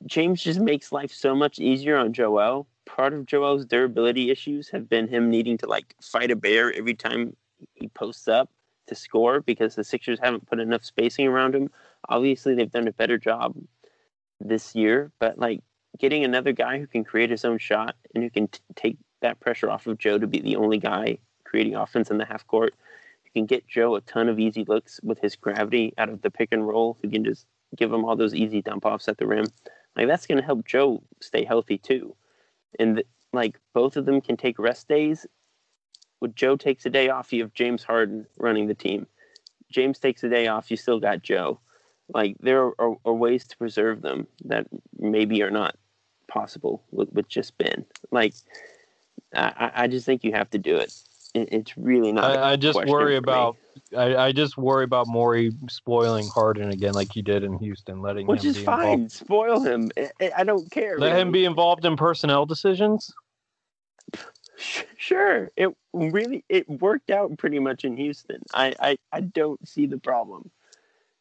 James just makes life so much easier on Joel. Part of Joel's durability issues have been him needing to like fight a bear every time he posts up to score because the Sixers haven't put enough spacing around him. Obviously, they've done a better job this year, but like getting another guy who can create his own shot and who can t- take that pressure off of Joe to be the only guy creating offense in the half court, who can get Joe a ton of easy looks with his gravity out of the pick and roll, who can just give him all those easy dump offs at the rim. Like that's going to help Joe stay healthy too. And th- like both of them can take rest days. When Joe takes a day off, you have James Harden running the team. James takes a day off, you still got Joe. Like there are, are ways to preserve them that maybe are not possible with, with just Ben. Like I, I- just think you have to do it. it it's really not. a I, I just worry about I, I just worry about Maury spoiling Harden again, like he did in Houston, letting which him is be fine. involved. Spoil him. I, I- don't care. Let him be involved in personnel decisions. Sure, it really it worked out pretty much in Houston. I, I I don't see the problem.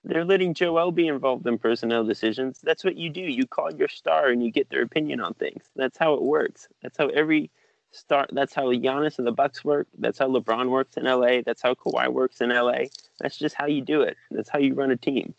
They're letting Joel be involved in personnel decisions. That's what you do. You call your star and you get their opinion on things. That's how it works. That's how every star. That's how Giannis and the Bucks work. That's how LeBron works in LA. That's how Kawhi works in LA. That's just how you do it. That's how you run a team.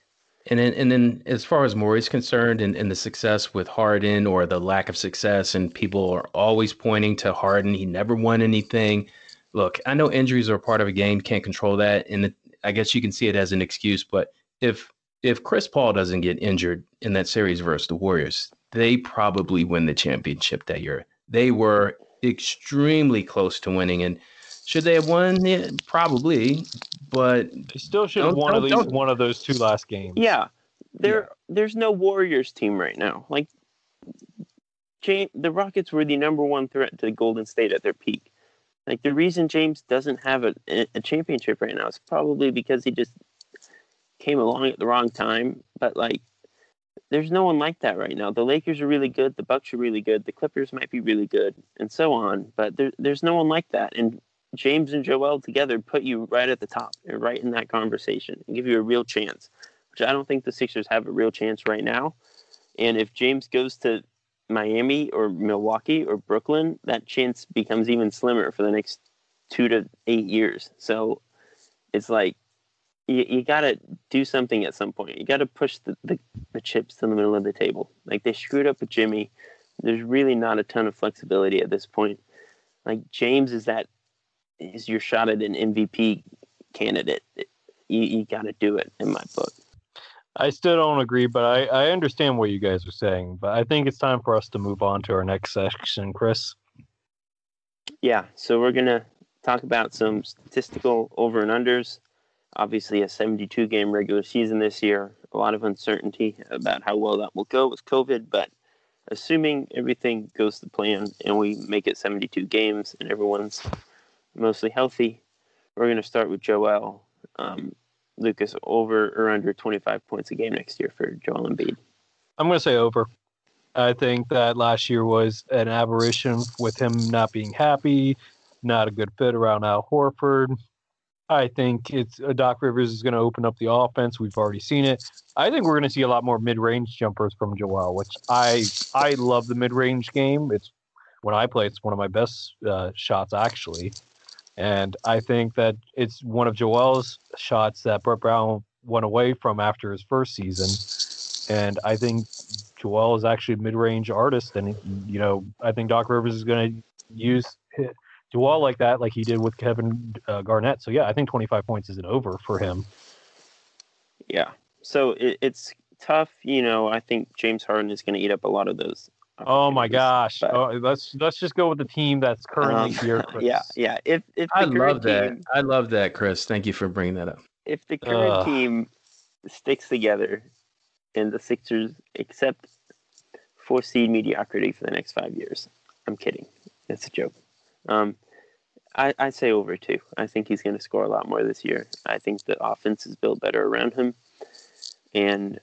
And then, and then as far as Maury's concerned and, and the success with Harden or the lack of success, and people are always pointing to Harden, he never won anything. Look, I know injuries are part of a game, can't control that. And I guess you can see it as an excuse. But if if Chris Paul doesn't get injured in that series versus the Warriors, they probably win the championship that year. They were extremely close to winning. And should they have won? Yeah, probably. But They still should have won at least one of those two last games. Yeah, there there's no Warriors team right now. Like, James, the Rockets were the number one threat to Golden State at their peak. Like the reason James doesn't have a, a championship right now is probably because he just came along at the wrong time. But like, there's no one like that right now. The Lakers are really good. The Bucks are really good. The Clippers might be really good, and so on. But there, there's no one like that. And James and Joel together put you right at the top right in that conversation and give you a real chance which I don't think the Sixers have a real chance right now. And if James goes to Miami or Milwaukee or Brooklyn, that chance becomes even slimmer for the next two to eight years. So it's like you, you got to do something at some point. You got to push the, the, the chips to the middle of the table. Like they screwed up with Jimmy. There's really not a ton of flexibility at this point. Like James is that is your shot at an MVP candidate. You, you got to do it in my book. I still don't agree, but I, I understand what you guys are saying. But I think it's time for us to move on to our next section, Chris. Yeah, so we're gonna talk about some statistical over and unders. Obviously, a 72 game regular season this year. A lot of uncertainty about how well that will go with COVID, but assuming everything goes to plan and we make it 72 games and everyone's mostly healthy, we're going to start with Joel. Um, Lucas, over or under 25 points a game next year for Joel Embiid? I'm going to say over. I think that last year was an aberration with him not being happy, not a good fit around Al Horford. I think it's uh, Doc Rivers is going to open up the offense. We've already seen it. I think we're going to see a lot more mid-range jumpers from Joel, which I I love the mid-range game. It's when I play, it's one of my best uh, shots actually, and I think that it's one of Joel's shots that Brett Brown went away from after his first season, and I think Joel is actually a mid-range artist, and you know I think Doc Rivers is going to use Joel like that, like he did with Kevin uh, Garnett. So yeah, I think 25 points is an over for him. Yeah. So it, it's tough. You know, I think James Harden is going to eat up a lot of those. Oh my gosh! But, oh, let's let's just go with the team that's currently um, here. Chris. Yeah, yeah. If if I love that, team, I love that, Chris. Thank you for bringing that up. If the current uh, team sticks together, and the Sixers accept four seed mediocrity for the next five years, I'm kidding. That's a joke. Um, I, I say over two. I think he's going to score a lot more this year. I think the offense is built better around him. And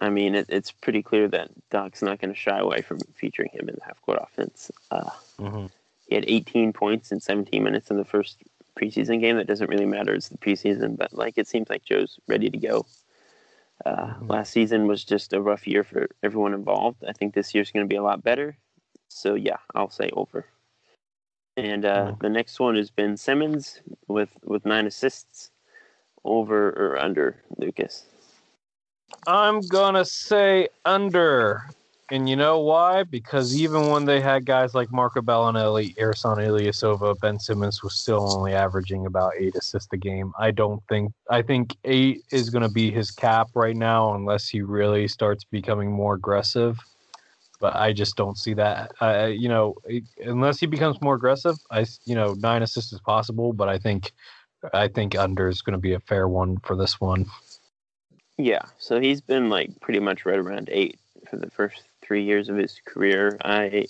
I mean, it, it's pretty clear that Doc's not going to shy away from featuring him in the half court offense. Uh, mm-hmm. He had 18 points in 17 minutes in the first preseason game. That doesn't really matter. It's the preseason, but like it seems like Joe's ready to go. Uh, mm-hmm. Last season was just a rough year for everyone involved. I think this year's going to be a lot better. So yeah, I'll say over. And uh, mm-hmm. the next one is Ben Simmons with with nine assists. Over or under, Lucas? I'm gonna say under. And you know why? Because even when they had guys like Marco Belinelli, Ersan Ilyasova, Ben Simmons was still only averaging about eight assists a game. I don't think I think eight is gonna be his cap right now unless he really starts becoming more aggressive but I just don't see that. Uh, you know, unless he becomes more aggressive, I you know nine assists is possible, but I think I think under is going to be a fair one for this one. Yeah, so he's been like pretty much right around eight for the first three years of his career. I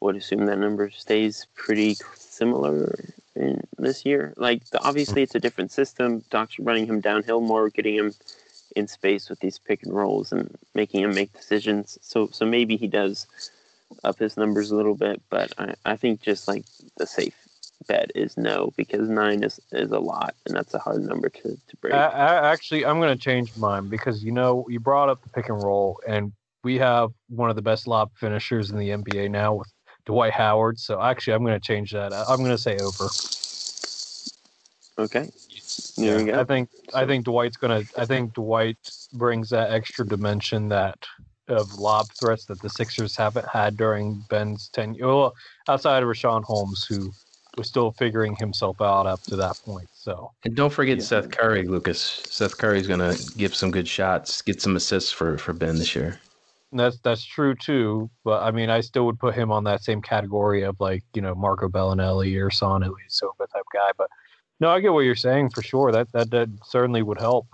would assume that number stays pretty similar in this year. Like obviously, it's a different system. Doc's running him downhill more, getting him in space with these pick and rolls and making him make decisions. So so maybe he does up his numbers a little bit, but I, I think just like the safe bet is no because nine is, is a lot and that's a hard number to, to break. I, I, actually, I'm going to change mine because you know you brought up the pick and roll and we have one of the best lob finishers in the NBA now with Dwight Howard. So actually, I'm going to change that. I'm going to say over. Okay. There yeah, I think so. I think Dwight's gonna. I think Dwight brings that extra dimension that of lob threats that the Sixers haven't had during Ben's tenure. Well, outside of Richaun Holmes, who was still figuring himself out up to that point. So and don't forget yeah. Seth Curry, Lucas. Seth Curry's gonna give some good shots, get some assists for for Ben this year. that's that's true too. But I mean, I still would put him on that same category of like you know Marco Belinelli or Son Ilyasova type guy. But no, I get what you're saying for sure. That that, that certainly would help.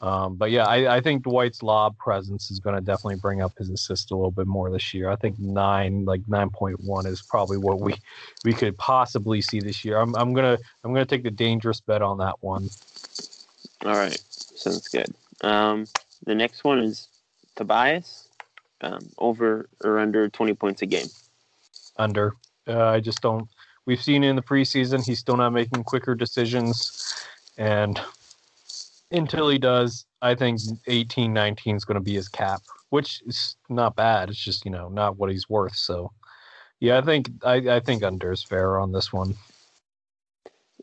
Um, but yeah, I, I think Dwight's lob presence is going to definitely bring up his assist a little bit more this year. I think nine, like nine point one, is probably what we we could possibly see this year. I'm I'm gonna I'm gonna take the dangerous bet on that one. All right, sounds good. Um, the next one is Tobias, um, over or under twenty points a game. Under. Uh, I just don't we've seen in the preseason he's still not making quicker decisions and until he does i think 18 19 is going to be his cap which is not bad it's just you know not what he's worth so yeah i think i, I think under is fair on this one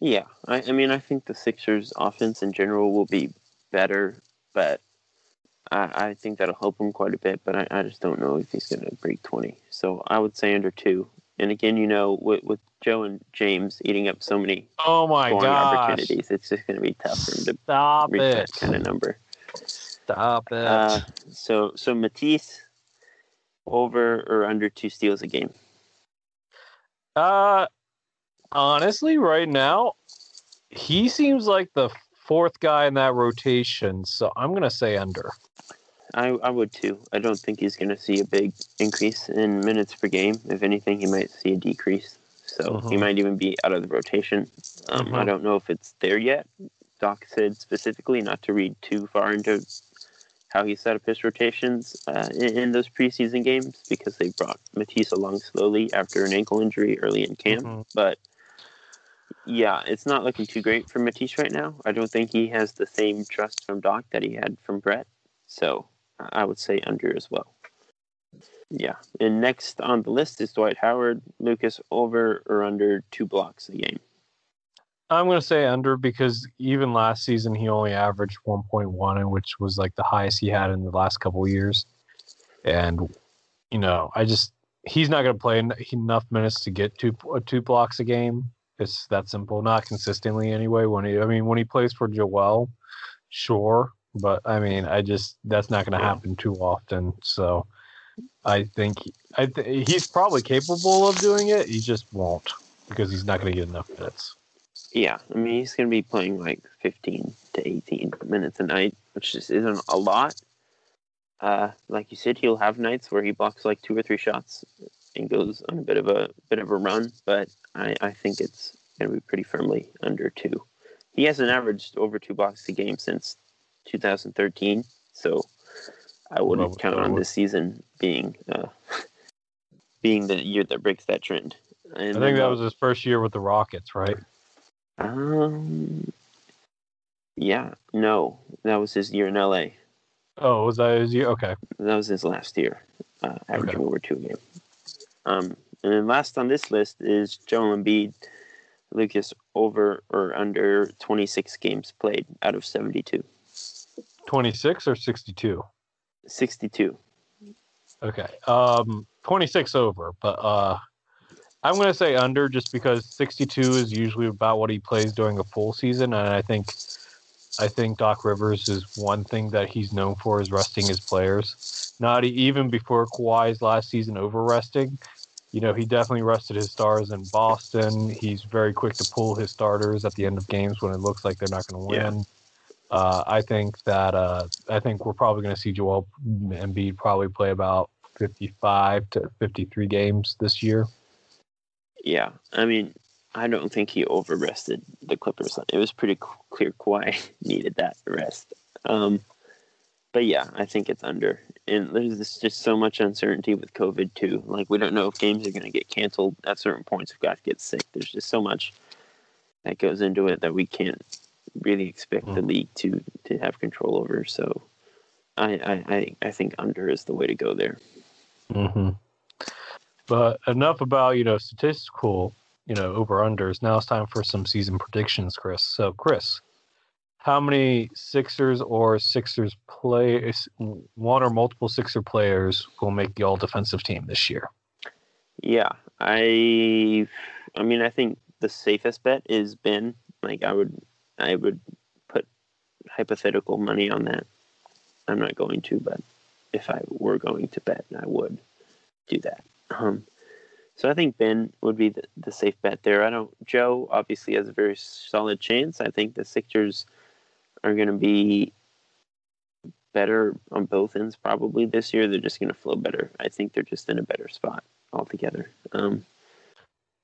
yeah I, I mean i think the sixers offense in general will be better but I, I think that'll help him quite a bit, but I, I just don't know if he's going to break 20. So I would say under two. And again, you know, with, with Joe and James eating up so many oh my god opportunities, it's just going to be tough for him to Stop reach it. that kind of number. Stop it. Uh, so so Matisse over or under two steals a game. Uh, honestly, right now, he seems like the fourth guy in that rotation. So I'm going to say under. I, I would too. I don't think he's going to see a big increase in minutes per game. If anything, he might see a decrease. So he Mhm. might even be out of the rotation. Um, I Mhm. don't know if it's there yet. Doc said specifically not to read too far into how he set up his rotations uh, in, in those preseason games because they brought Matisse along slowly after an ankle injury early in camp. Mhm. But yeah, it's not looking too great for Matisse right now. I don't think he has the same trust from Doc that he had from Brett. So I would say under as well. Yeah. And next on the list is Dwight Howard. Lucas, over or under two blocks a game? I'm going to say under because even last season he only averaged 1.1, which was like the highest he had in the last couple years. And you know, I just he's not going to play enough minutes to get two uh, two blocks a game. It's that simple. Not consistently anyway. When he, I mean, when he plays for Joel, sure, but I mean, I just that's not going to happen too often. So I think I th- he's probably capable of doing it. He just won't because he's not going to get enough minutes. Yeah. I mean, he's going to be playing like 15 to 18 minutes a night, which just isn't a lot. Uh, like you said, he'll have nights where he blocks like two or three shots and goes on a bit of a bit of a run, but I, I think it's going to be pretty firmly under two. He hasn't averaged over two blocks a game since 2013, so I wouldn't Well, count on this season being uh, being the year that breaks that trend. And I think that uh, was his first year with the Rockets, right? um, yeah, no, that was his year in LA. Oh, was that his year? Okay. That was his last year, uh, averaging Okay. over two a game. Um, and then last on this list is Joel Embiid. Lucas over or under 26 games played out of 72. 26 or 62? 62. Okay. Um 26 over, but uh I'm going to say under just because 62 is usually about what he plays during a full season and I think I think Doc Rivers is one thing that he's known for is resting his players. Not even before Kawhi's last season over resting. You know, he definitely rested his stars in Boston. He's very quick to pull his starters at the end of games when it looks like they're not going to Yeah. Uh, I think that uh, I think we're probably going to see Joel Embiid probably play about 55 to 53 games this year. Yeah, I mean, I don't think he over rested the Clippers. It was pretty clear Kawhi needed that rest. Um, but yeah, I think it's under. And there's just so much uncertainty with COVID too. Like we don't know if games are going to get canceled at certain points. If guys get sick, there's just so much that goes into it that we can't really expect the Mm. league to to have control over. So I I, I, I think under is the way to go there. Mm-hmm. But enough about you know statistical you know over unders. Now it's time for some season predictions, Chris. So Chris, how many Sixers or Sixers play one or multiple Sixer players, will make the All Defensive Team this year? Yeah, I I mean I think the safest bet is Ben. Like I would I would put hypothetical money on that. I'm not going to, but if I were going to bet, I would do that. Um, so I think Ben would be the, the safe bet there. I don't. Joe obviously has a very solid chance. I think the Sixers are going to be better on both ends probably this year. They're just going to flow better. I think they're just in a better spot altogether. Um,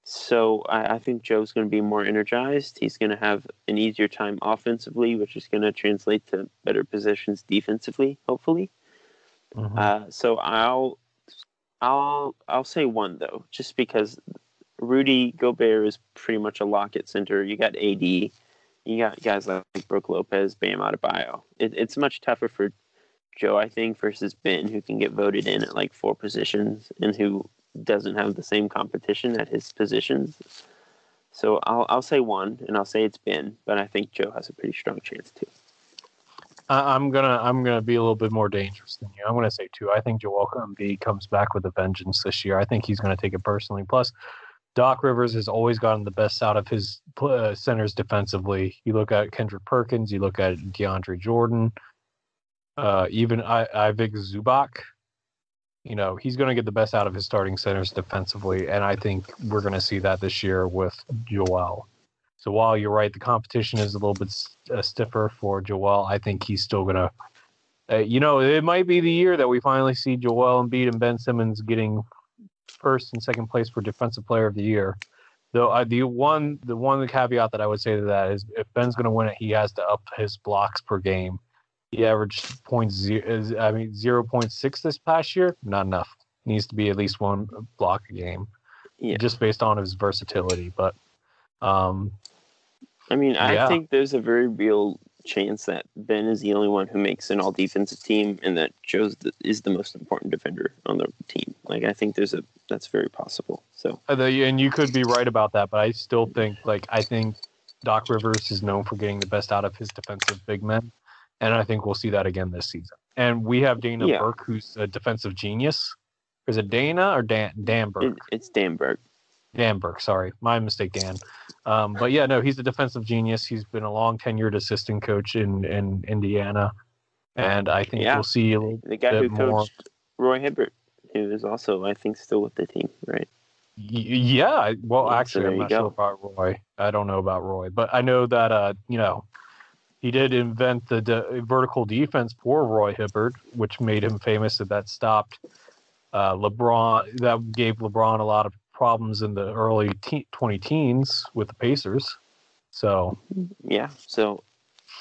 so I, I think Joe's going to be more energized. He's going to have an easier time offensively, which is going to translate to better positions defensively, hopefully. Mhm. Uh, so I'll I'll I'll say one though, just because Rudy Gobert is pretty much a lock at center. You got AD, you got guys like Brook Lopez, Bam Adebayo. It, it's much tougher for Joe, I think, versus Ben, who can get voted in at like four positions and who doesn't have the same competition at his positions. So I'll I'll say one, and I'll say it's Ben, but I think Joe has a pretty strong chance too. I'm gonna I'm gonna be a little bit more dangerous than you. I'm gonna say two. I think Joel Embiid comes back with a vengeance this year. I think he's gonna take it personally. Plus, Doc Rivers has always gotten the best out of his uh, centers defensively. You look at Kendrick Perkins, you look at DeAndre Jordan, uh, even I, Zubac. You know he's going to get the best out of his starting centers defensively, and I think we're going to see that this year with Joel. So while you're right, the competition is a little bit uh, stiffer for Joel. I think he's still going to Uh, you know, it might be the year that we finally see Joel Embiid and Ben Simmons getting first and second place for Defensive Player of the Year. Though the one the one caveat that I would say to that is if Ben's going to win it, he has to up his blocks per game. He averaged points zero, I mean zero point six this past year. Not enough. Needs to be at least one block a game, Yeah. just based on his versatility. But um, I mean, Yeah. I think there's a very real chance that Ben is the only one who makes an all defensive team, and that Joe's the, is the most important defender on the team. Like, I think there's a that's very possible. So Uh, And you could be right about that, but I still think like I think Doc Rivers is known for getting the best out of his defensive big men, and I think we'll see that again this season. And we have Dana Yeah. Burke, who's a defensive genius. Is it Dana or Dan Dan Burke? it, it's Dan Burke. Dan Burke, sorry, my mistake, Dan. Um, but yeah, no, he's a defensive genius. He's been a long tenured assistant coach in in Indiana, and I think Yeah. we'll see a little The guy bit who more. coached Roy Hibbert, who is also, I think, still with the team, right? Yeah, well, Yeah, so actually, there I'm not go. sure about Roy. I don't know about Roy, but I know that uh, you know, he did invent the de- vertical defense for Roy Hibbert, which made him famous. That that stopped uh, LeBron. That gave LeBron a lot of problems in the early te- 20 teens with the Pacers. So Yeah. So,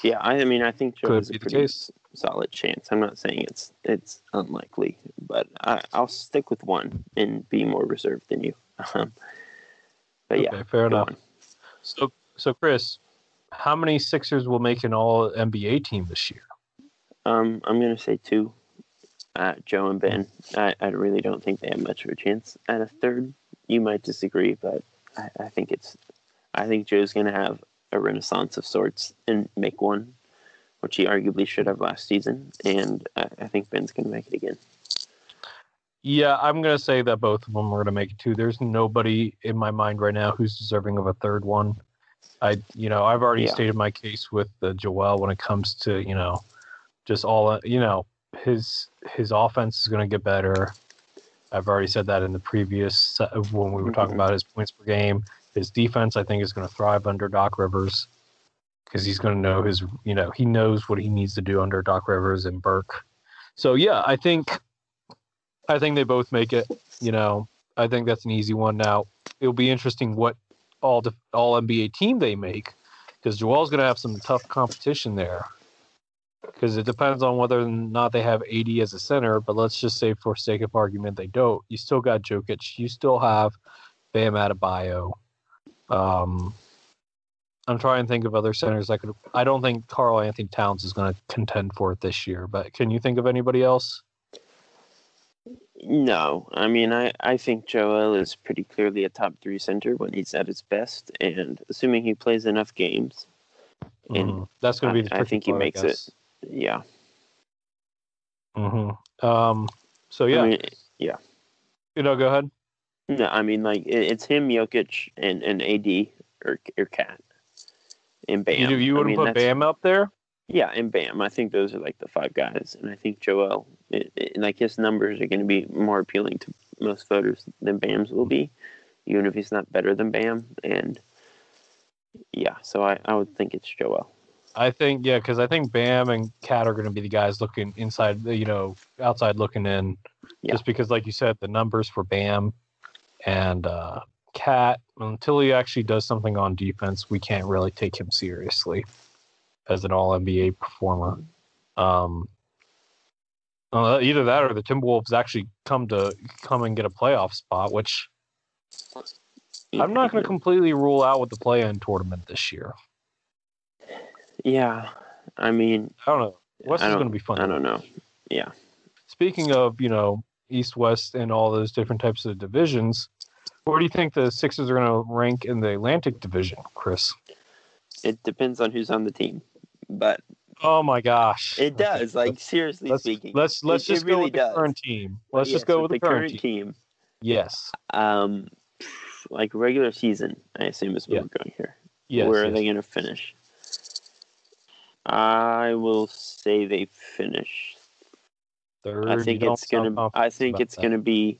yeah, I, I mean, I think Joe has a pretty solid chance. I'm not saying it's it's unlikely, but I, I'll stick with one and be more reserved than you. Um, but yeah, fair enough. on. So so Chris, how many Sixers will make an All NBA team this year? Um, I'm gonna say two. Uh, Joe and Ben. I, I really don't think they have much of a chance at a third. You might disagree, but I, I think it's. I think Joe's gonna have a renaissance of sorts and make one, which he arguably should have last season, and I, I think Ben's gonna make it again. Yeah, I'm gonna say that both of them are gonna make it too. There's nobody in my mind right now who's deserving of a third one. I, you know, I've already Yeah. stated my case with uh, Joel when it comes to you know, just all uh, you know, his his offense is gonna get better. I've already said that in the previous se- when we were talking Mhm. about his points per game. His defense, I think, is going to thrive under Doc Rivers because he's going to know his, you know, he knows what he needs to do under Doc Rivers and Burke. So yeah, I think, I think they both make it. You know, I think that's an easy one. Now it'll be interesting what all all NBA team they make because Joel's going to have some tough competition there. Because it depends on whether or not they have AD as a center, but let's just say for sake of argument they don't. You still got Jokic. You still have Bam Adebayo. Um, I'm trying to think of other centers I could. I don't think Karl Anthony Towns is going to contend for it this year, but can you think of anybody else? No, I mean, I, I think Joel is pretty clearly a top three center when he's at his best, and assuming he plays enough games, And Mhm. That's going to be the I, I think he part, makes it. Yeah. hmm Um. So yeah, I mean, yeah. you know, go ahead. No, I mean, like it, it's him, Jokic, and, and AD or or KAT, and Bam. you you I wouldn't mean, put Bam up there? Yeah, and Bam. I think those are like the five guys, and I think Joel, it, it- like his numbers are going to be more appealing to most voters than Bam's will be, even if he's not better than Bam. And yeah, so I, I would think it's Joel. I think yeah, because I think Bam and KAT are going to be the guys looking inside, you know, outside looking in. Yeah. Just because, like you said, the numbers for Bam and uh, KAT, until he actually does something on defense, we can't really take him seriously as an All NBA performer. Um, uh, either that or the Timberwolves actually come to come and get a playoff spot, which I'm not going to completely rule out with the play-in tournament this year. Yeah, I mean, I don't know. West I is going to be fun. I don't know. Yeah, Speaking of, you know, East West and all those different types of divisions, where do you think the Sixers are going to rank in the Atlantic Division, Chris? it depends on who's on the team, but Oh my gosh, it does. Like seriously let's speaking, let's let's it just go really with the does. current team. Let's Yes, just go with the current, team. team. Yes, Um, like regular season, I assume is where Yeah. we're going here. yes. Where are yes. they going to finish? I will say they finish. Third, I think it's gonna. I think it's that. gonna be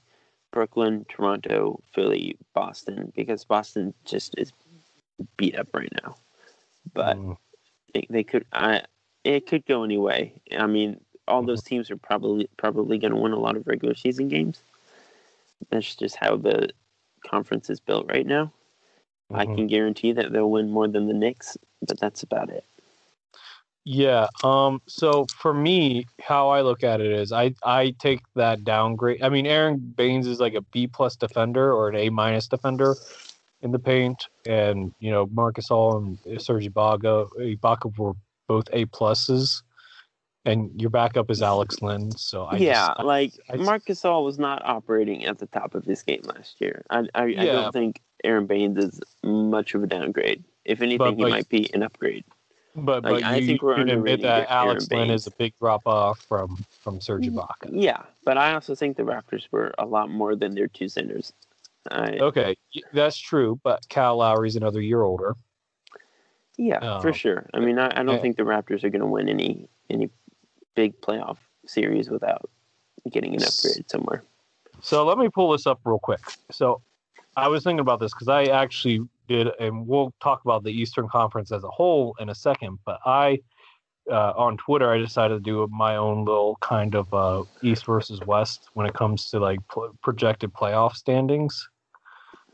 Brooklyn, Toronto, Philly, Boston because Boston just is beat up right now. But Mm, they, they could. I. It could go any way. I mean, all those teams are probably probably going to win a lot of regular season games. That's just how the conference is built right now. I Mhm. can guarantee that they'll win more than the Knicks, but that's about it. Yeah. Um. So for me, how I look at it is, I I take that downgrade. I mean, Aron Baynes is like a B plus defender or an A minus defender in the paint, and you know Marc Gasol and uh, Serge Ibaka Ibaka were both A pluses, and your backup is Alex Len. So I yeah, just, I- like I- Marc Gasol was not operating at the top of his game last year. I I, I don't think Aron Baynes is much of a downgrade. If anything, But, he might be an upgrade. but like, but I you, think we're can admit that Aaron Alex Len is a big drop off from from Serge mm, Ibaka. Yeah, but I also think the Raptors were a lot more than their two centers. I, Okay, that's true, but Kyle Lowry's another year older. yeah, for um, sure. I mean, I, I don't eh. think the Raptors are going to win any any big playoff series without getting an upgrade somewhere. So let me pull this up real quick. So I was thinking about this because I actually did, and we'll talk about the Eastern Conference as a whole in a second. But I, uh, on Twitter, I decided to do my own little kind of uh, East versus West when it comes to like pl- projected playoff standings.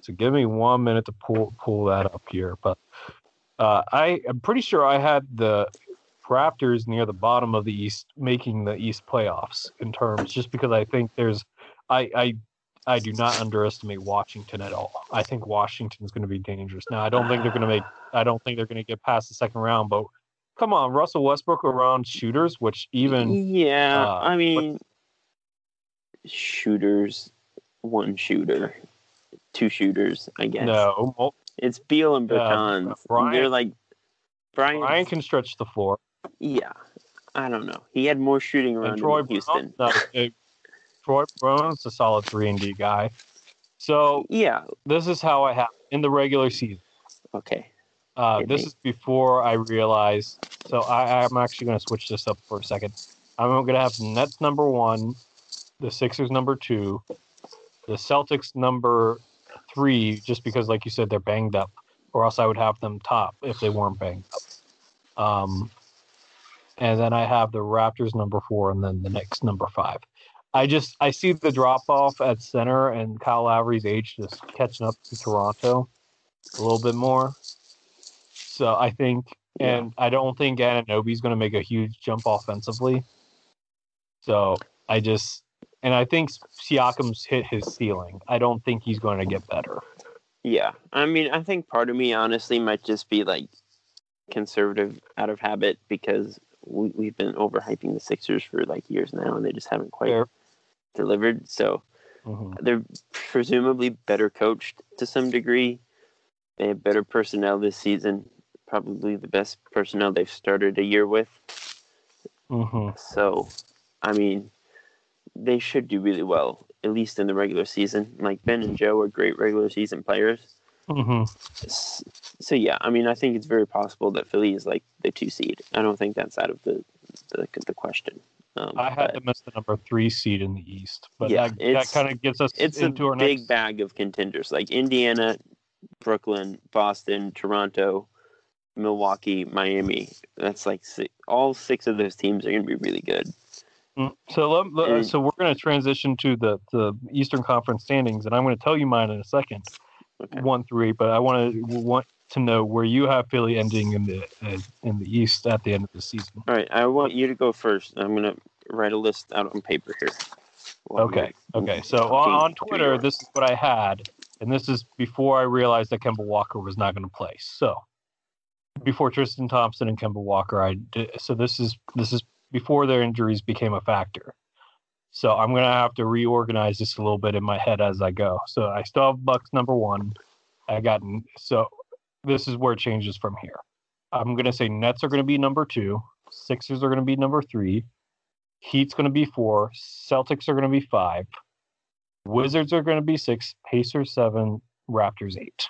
So give me one minute to pull pull that up here. But uh, I am pretty sure I had the Raptors near the bottom of the East, making the East playoffs in terms, just because I think there's, I I I do not underestimate Washington at all. I think Washington is going to be dangerous. Now I don't think they're going to make. I don't think they're going to get past the second round. But come on, Russell Westbrook around shooters, which even yeah, uh, I mean, shooters, one shooter, two shooters. I guess no, it's Beal and Uh, Bertans. Brian- They're like Brian. Brian can stretch the floor. Yeah, I don't know. He had more shooting around Troy in Houston. Brown, no, uh, Troy Brown's a solid three and D guy. So Yeah. this is how I have in the regular season. Okay. Uh, this me. is before I realized. So I, I'm actually going to switch this up for a second. I'm going to have the Nets number one, the Sixers number two, the Celtics number three, just because, like you said, they're banged up, or else I would have them top if they weren't banged up. Um, and then I have the Raptors number four, and then the Knicks number five. I just I see the drop off at center, and Kyle Lowry's age just catching up to Toronto a little bit more. So I think, and I don't think Anunoby's going to make a huge jump offensively. So I just, and I think Siakam's hit his ceiling. I don't think he's going to get better. Yeah. I mean, I think part of me honestly might just be like conservative out of habit because we, we've been overhyping the Sixers for like years now and they just haven't quite Fair. delivered. So Mhm. they're presumably better coached to some degree. They have better personnel this season, probably the best personnel they've started a year with. Mhm. So, I mean, they should do really well, at least in the regular season. Like Ben and Joe are great regular season players. Mhm. S- So yeah, I mean, I think it's very possible that Philly is like the two seed. I don't think that's out of the the, the question. Um, I had but them as the number three seed in the East, but Yeah, that, that kind of gets us it's a our big next. bag of contenders like Indiana, Brooklyn, Boston, Toronto, Milwaukee, Miami. That's like six, all six of those teams are going to be really good. Mm, So let, let- so we're going to transition to the the Eastern Conference standings, and I'm going to tell you mine in a second, Okay. one through eight. But I want to want to know where you have Philly ending in the uh, in the East at the end of the season. All right, I want you to go first. I'm going to write a list out on paper here. Okay. Okay. So on, on Twitter, this is what I had, and this is before I realized that Kemba Walker was not going to play. So before Tristan Thompson and Kemba Walker, I did, so this is this is before their injuries became a factor. So I'm gonna have to reorganize this a little bit in my head as I go. So I still have Bucks number one. I got so this is where it changes from here. I'm gonna say Nets are gonna be number two, Sixers are gonna be number three, Heat's gonna be four, Celtics are gonna be five, Wizards are gonna be six, Pacers seven, Raptors eight.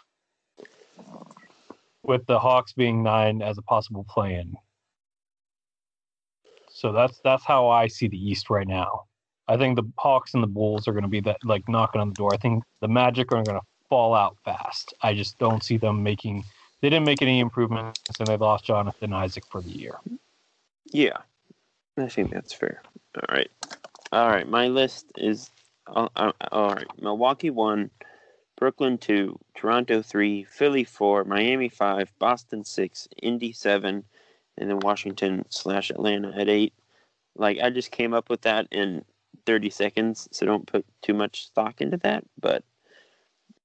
With the Hawks being nine as a possible play-in. So that's that's how I see the East right now. I think the Hawks and the Bulls are going to be that like knocking on the door. I think the Magic are going to fall out fast. I just don't see them making. They didn't make any improvements, and they lost Jonathan Isaac for the year. Yeah. I think that's fair. All right. All right. My list is uh, uh, all right. Milwaukee one, Brooklyn two, Toronto three, Philly four, Miami five, Boston six, Indy seven, and then Washington slash Atlanta at eight. Like I just came up with that in 30 seconds, so don't put too much stock into that. But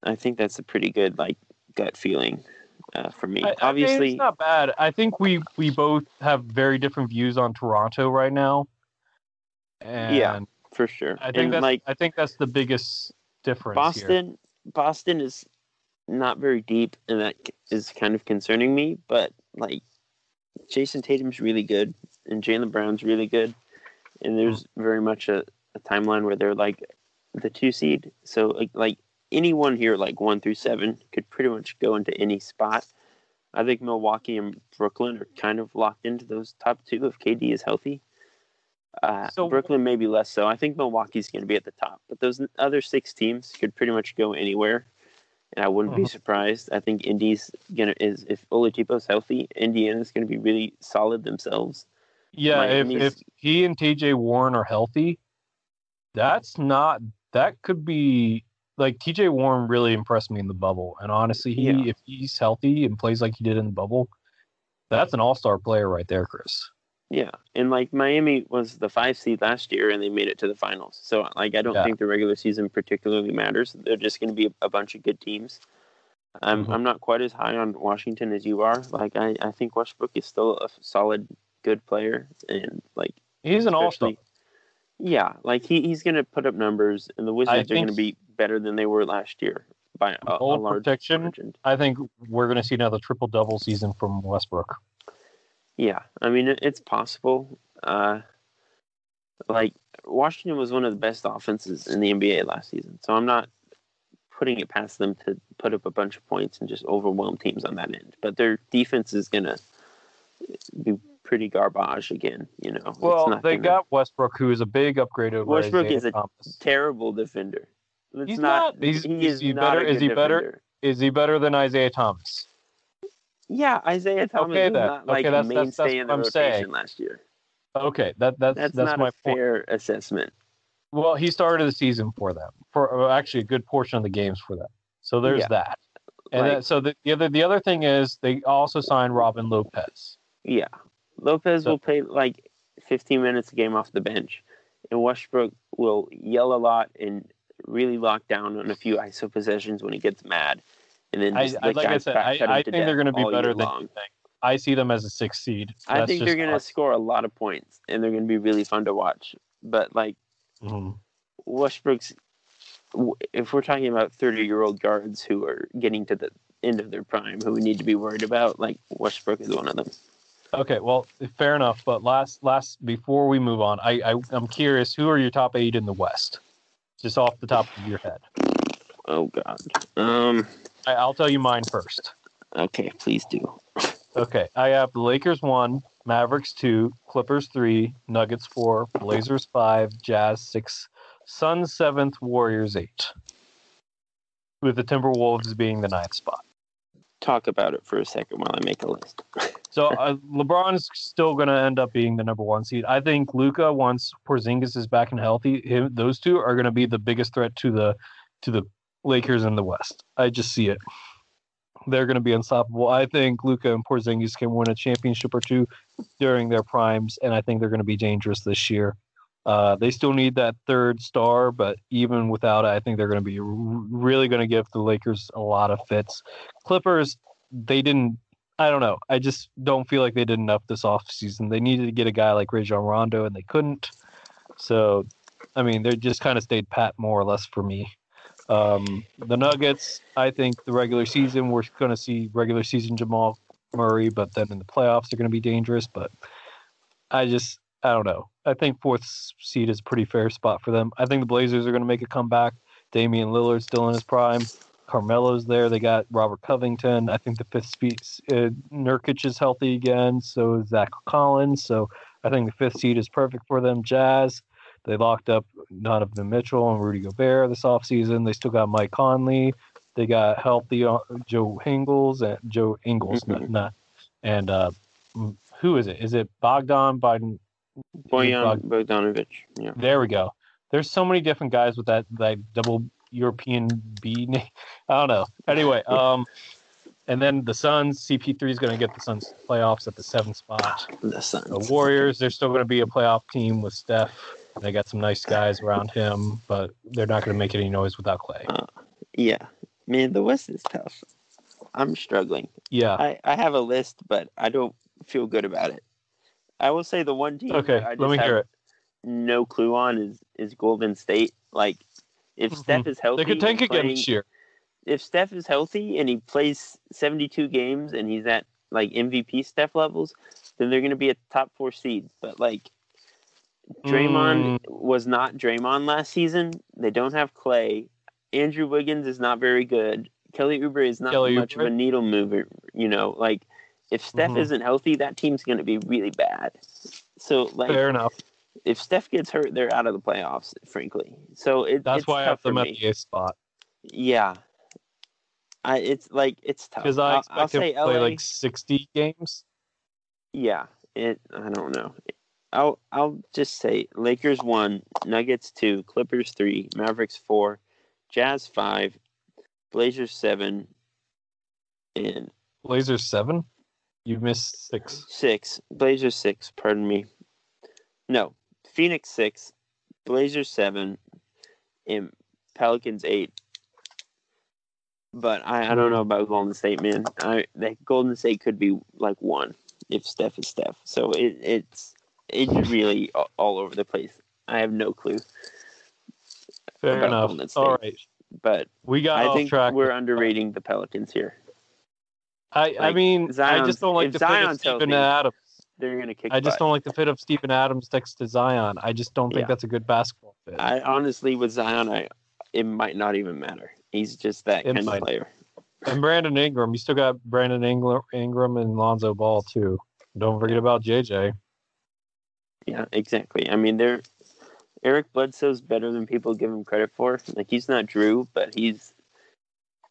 I think that's a pretty good like gut feeling uh, for me. I- I mean, Obviously, it's not bad. I think we we both have very different views on Toronto right now. And Yeah, for sure. I think and that's like I think that's the biggest difference. here. Boston, Boston is not very deep, and that is kind of concerning me. But like, Jayson Tatum's really good, and Jaylen Brown's really good, and there's very much a, a timeline where they're like the two seed. So like like anyone here, like one through seven, could pretty much go into any spot. I think Milwaukee and Brooklyn are kind of locked into those top two if KD is healthy. Uh, So- Brooklyn maybe less so. I think Milwaukee's going to be at the top, but those other six teams could pretty much go anywhere, and I wouldn't be Mhm. surprised. I think Indy's gonna is if Oladipo's healthy, Indiana's to be really solid themselves. Yeah, if, if he and TJ Warren are healthy, that's not that could be like TJ Warren really impressed me in the bubble. And honestly, he Yeah. if he's healthy and plays like he did in the bubble, that's an all star player right there, Chris. Yeah, and like Miami was the five seed last year, and they made it to the finals. So like I don't Yeah. think the regular season particularly matters. They're just going to be a, bunch of good teams. I'm Mhm. I'm not quite as high on Washington as you are. Like I, I think Westbrook is still a solid, good player, and like He's an all star. Yeah, like he, he's going to put up numbers, and the Wizards are going to be better than they were last year by a, a large protection. margin. I think we're going to see another triple double season from Westbrook. Yeah, I mean it's possible. Uh, like Washington was one of the best offenses in the NBA last season, so I'm not putting it past them to put up a bunch of points and just overwhelm teams on that end. But their defense is gonna be pretty garbage again. You know, Well, they gonna- got Westbrook, who is a big upgrade over Westbrook Isaiah is a Thomas. terrible defender. It's He's not. not. He's- he is is he better- is he better? defender. Is he better than Isaiah Thomas? Yeah, Isaiah Thomas Okay, then. not like Okay, that's- that's- mainstay that's in the I'm rotation saying. last year. Okay, that that's That's, that's, not my a point. fair assessment. Well, he started the season for them, for actually a good portion of the games for them. So there's Yeah. that. And Like- then, so the, the other the other thing is they also signed Robin Lopez. Yeah, Lopez So- will play like 15 minutes a game off the bench, and Westbrook will yell a lot and really lock down on a few ISO possessions when he gets mad, and then I, just I let like I said, I, I think they're going to be better than you think. I see them as a six seed. I That's think they're going to score a lot of points, and they're going to be really fun to watch. But like Mhm. Westbrook's, if we're talking about 30 year old guards who are getting to the end of their prime, who we need to be worried about, like Westbrook is one of them. Okay, well, fair enough. But last last before we move on, I, I I'm curious, who are your top eight in the West? Just off the top of your head. Oh God. Um. I, I'll tell you mine first. Okay, please do. Okay, I have the Lakers one, Mavericks two, Clippers three, Nuggets four, Blazers five, Jazz six, Suns seventh, Warriors eight. With the Timberwolves being the ninth spot. talk about it for a second while I make a list. So uh, LeBron's still going to end up being the number one seed. I think Luka, once Porzingis is back and healthy, him, those two are going to be the biggest threat to the to the Lakers in the West. I just see it. They're going to be unstoppable. I think Luka and Porzingis can win a championship or two during their primes, and I think they're going to be dangerous this year. Uh, they still need that third star, but even without it, I think they're going to be really going to give the Lakers a lot of fits. Clippers, they didn't I don't know. I just don't feel like they did enough this offseason. They needed to get a guy like Rajon Rondo, and they couldn't. So, I mean, they just kind of stayed pat more or less for me. Um, the Nuggets, I think the regular season, we're going to see regular season Jamal Murray, but then in the playoffs, they're going to be dangerous. But I just, I don't know. I think fourth seed is a pretty fair spot for them. I think the Blazers are going to make a comeback. Damian Lillard's still in his prime. Carmelo's there. They got Robert Covington. I think the fifth speed, uh, Nurkic is healthy again. So is Zach Collins. So I think the fifth seed is perfect for them. Jazz, they locked up Donovan Mitchell and Rudy Gobert this offseason. They still got Mike Conley. They got healthy uh, Joe Ingles and Joe Ingles, not, not and uh, who is it? Is it Bogdan Biden? Bojan Bog- Bogdanovic. Yeah. There we go. There's so many different guys with that that double European B name. I don't know. Anyway, um, and then the Suns. CP3 is going to get the Suns playoffs at the seventh spot. The Suns. The Warriors. They're still going to be a playoff team with Steph. They got some nice guys around him, but they're not going to make any noise without Clay. Uh, yeah. Man, the West is tough. I'm struggling. Yeah. I, I have a list, but I don't feel good about it. I will say the one team Okay. Let me have hear it. no clue on is is Golden State. Like, if mm-hmm. Steph is healthy, They could tank and again this year. If Steph is healthy and he plays 72 games and he's at like MVP Steph levels, then they're going to be a top four seed. But like, Draymond Mm. was not Draymond last season. They don't have Clay. Andrew Wiggins is not very good. Kelly Oubre is not Kelly much Oubre? of a needle mover. You know, like if Steph Mhm. isn't healthy, that team's going to be really bad. So like, Fair enough. if Steph gets hurt, they're out of the playoffs. Frankly, so it, That's why I have them at the eighth spot Yeah, I it's like it's tough. because I I'll, expect I'll him say to play LA. like 60 games. Yeah, it. I don't know. I'll I'll just say Lakers one, Nuggets two, Clippers three, Mavericks four, Jazz five, Blazers seven, and Blazers seven. You missed six. six. Blazers six. Pardon me. No, Phoenix six, Blazers seven, and Pelicans eight. But I, I don't know about Golden State, man. I that Golden State could be like one if Steph is Steph. So it it's it's really all over the place. I have no clue. Fair enough. All right, But we got I off think track. we're underrating the Pelicans here. I, I like, mean, I just don't like the fit of Steven healthy, Adams. They're gonna kick. I just butt. don't like the fit of Steven Adams next to Zion. I just don't think Yeah. that's a good basketball fit. I honestly, with Zion, I it might not even matter. He's just that It kind might. of player. and Brandon Ingram, you still got Brandon Ingram and Lonzo Ball too. Don't forget about JJ. Yeah, exactly. I mean, they're Eric Bledsoe's better than people give him credit for. Like he's not Jrue, but he's.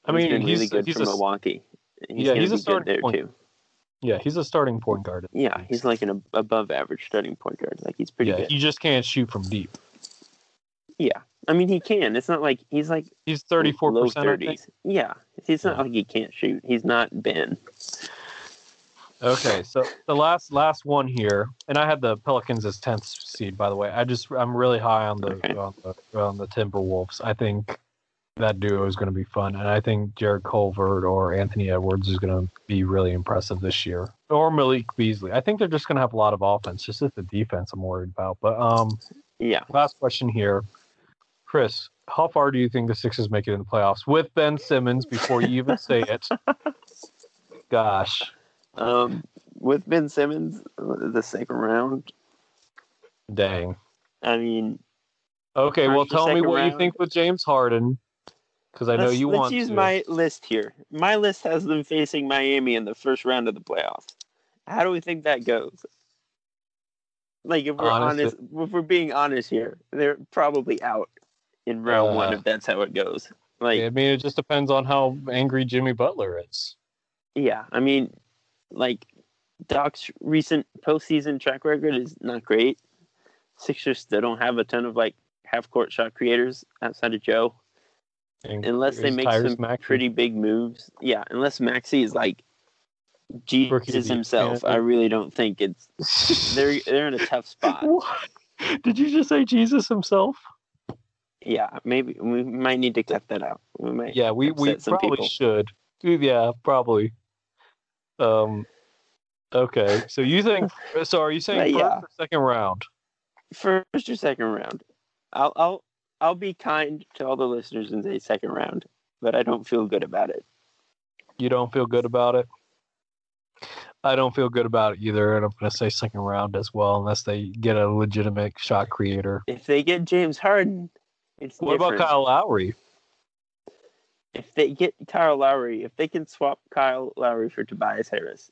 I mean, been he's- really good he's for a Milwaukee. He's Yeah, he's a starting there point too. Yeah, he's a starting point guard. Yeah, he's like an above average starting point guard. Like he's pretty yeah, good. he just can't shoot from deep. Yeah, I mean he can. It's not like he's like He's thirty four percent. I think. thirties. Yeah, it's not Yeah. like he can't shoot. He's not Ben. Okay, so the last last one here, and I had the Pelicans as tenth seed. By the way, I just I'm really high on the Okay. on the on the Timberwolves. I think that duo is going to be fun, and I think Jarrett Culver or Anthony Edwards is going to be really impressive this year, or Malik Beasley. I think they're just going to have a lot of offense. Just as the defense, I'm worried about. But um, Yeah, last question here, Chris. How far do you think the Sixers make it in the playoffs with Ben Simmons? Before you even say it, gosh. Um, with Ben Simmons, uh, the second round. Dang. I mean, Okay, well, tell me what you think with James Harden, because I know let's, you let's want use to. my list here. My list has them facing Miami in the first round of the playoffs. How do we think that goes? Like, if we're Honestly- honest, if we're being honest here, they're probably out in round one Uh, if that's how it goes. Like, I mean, it just depends on how angry Jimmy Butler is. Yeah, I mean, like Doc's recent postseason track record is not great. Sixers still don't have a ton of like half court shot creators outside of Joe, And unless they make some Maxey. pretty big moves. Yeah, unless Maxey is like Jesus himself. I really don't think it's they're they're in a tough spot. What? Did you just say Jesus himself? Yeah, maybe we might need to cut that out. We might. Yeah, we, we some probably people. should. Yeah, probably. Um. Okay, so you think? So are you saying first yeah. or second round? first or second round. I'll I'll I'll be kind to all the listeners and say second round, but I don't feel good about it. You don't feel good about it. I don't feel good about it either, and I'm going to say second round as well, unless they get a legitimate shot creator. If they get James Harden, it's What about. Kyle Lowry? If they get Kyle Lowry, if they can swap Kyle Lowry for Tobias Harris,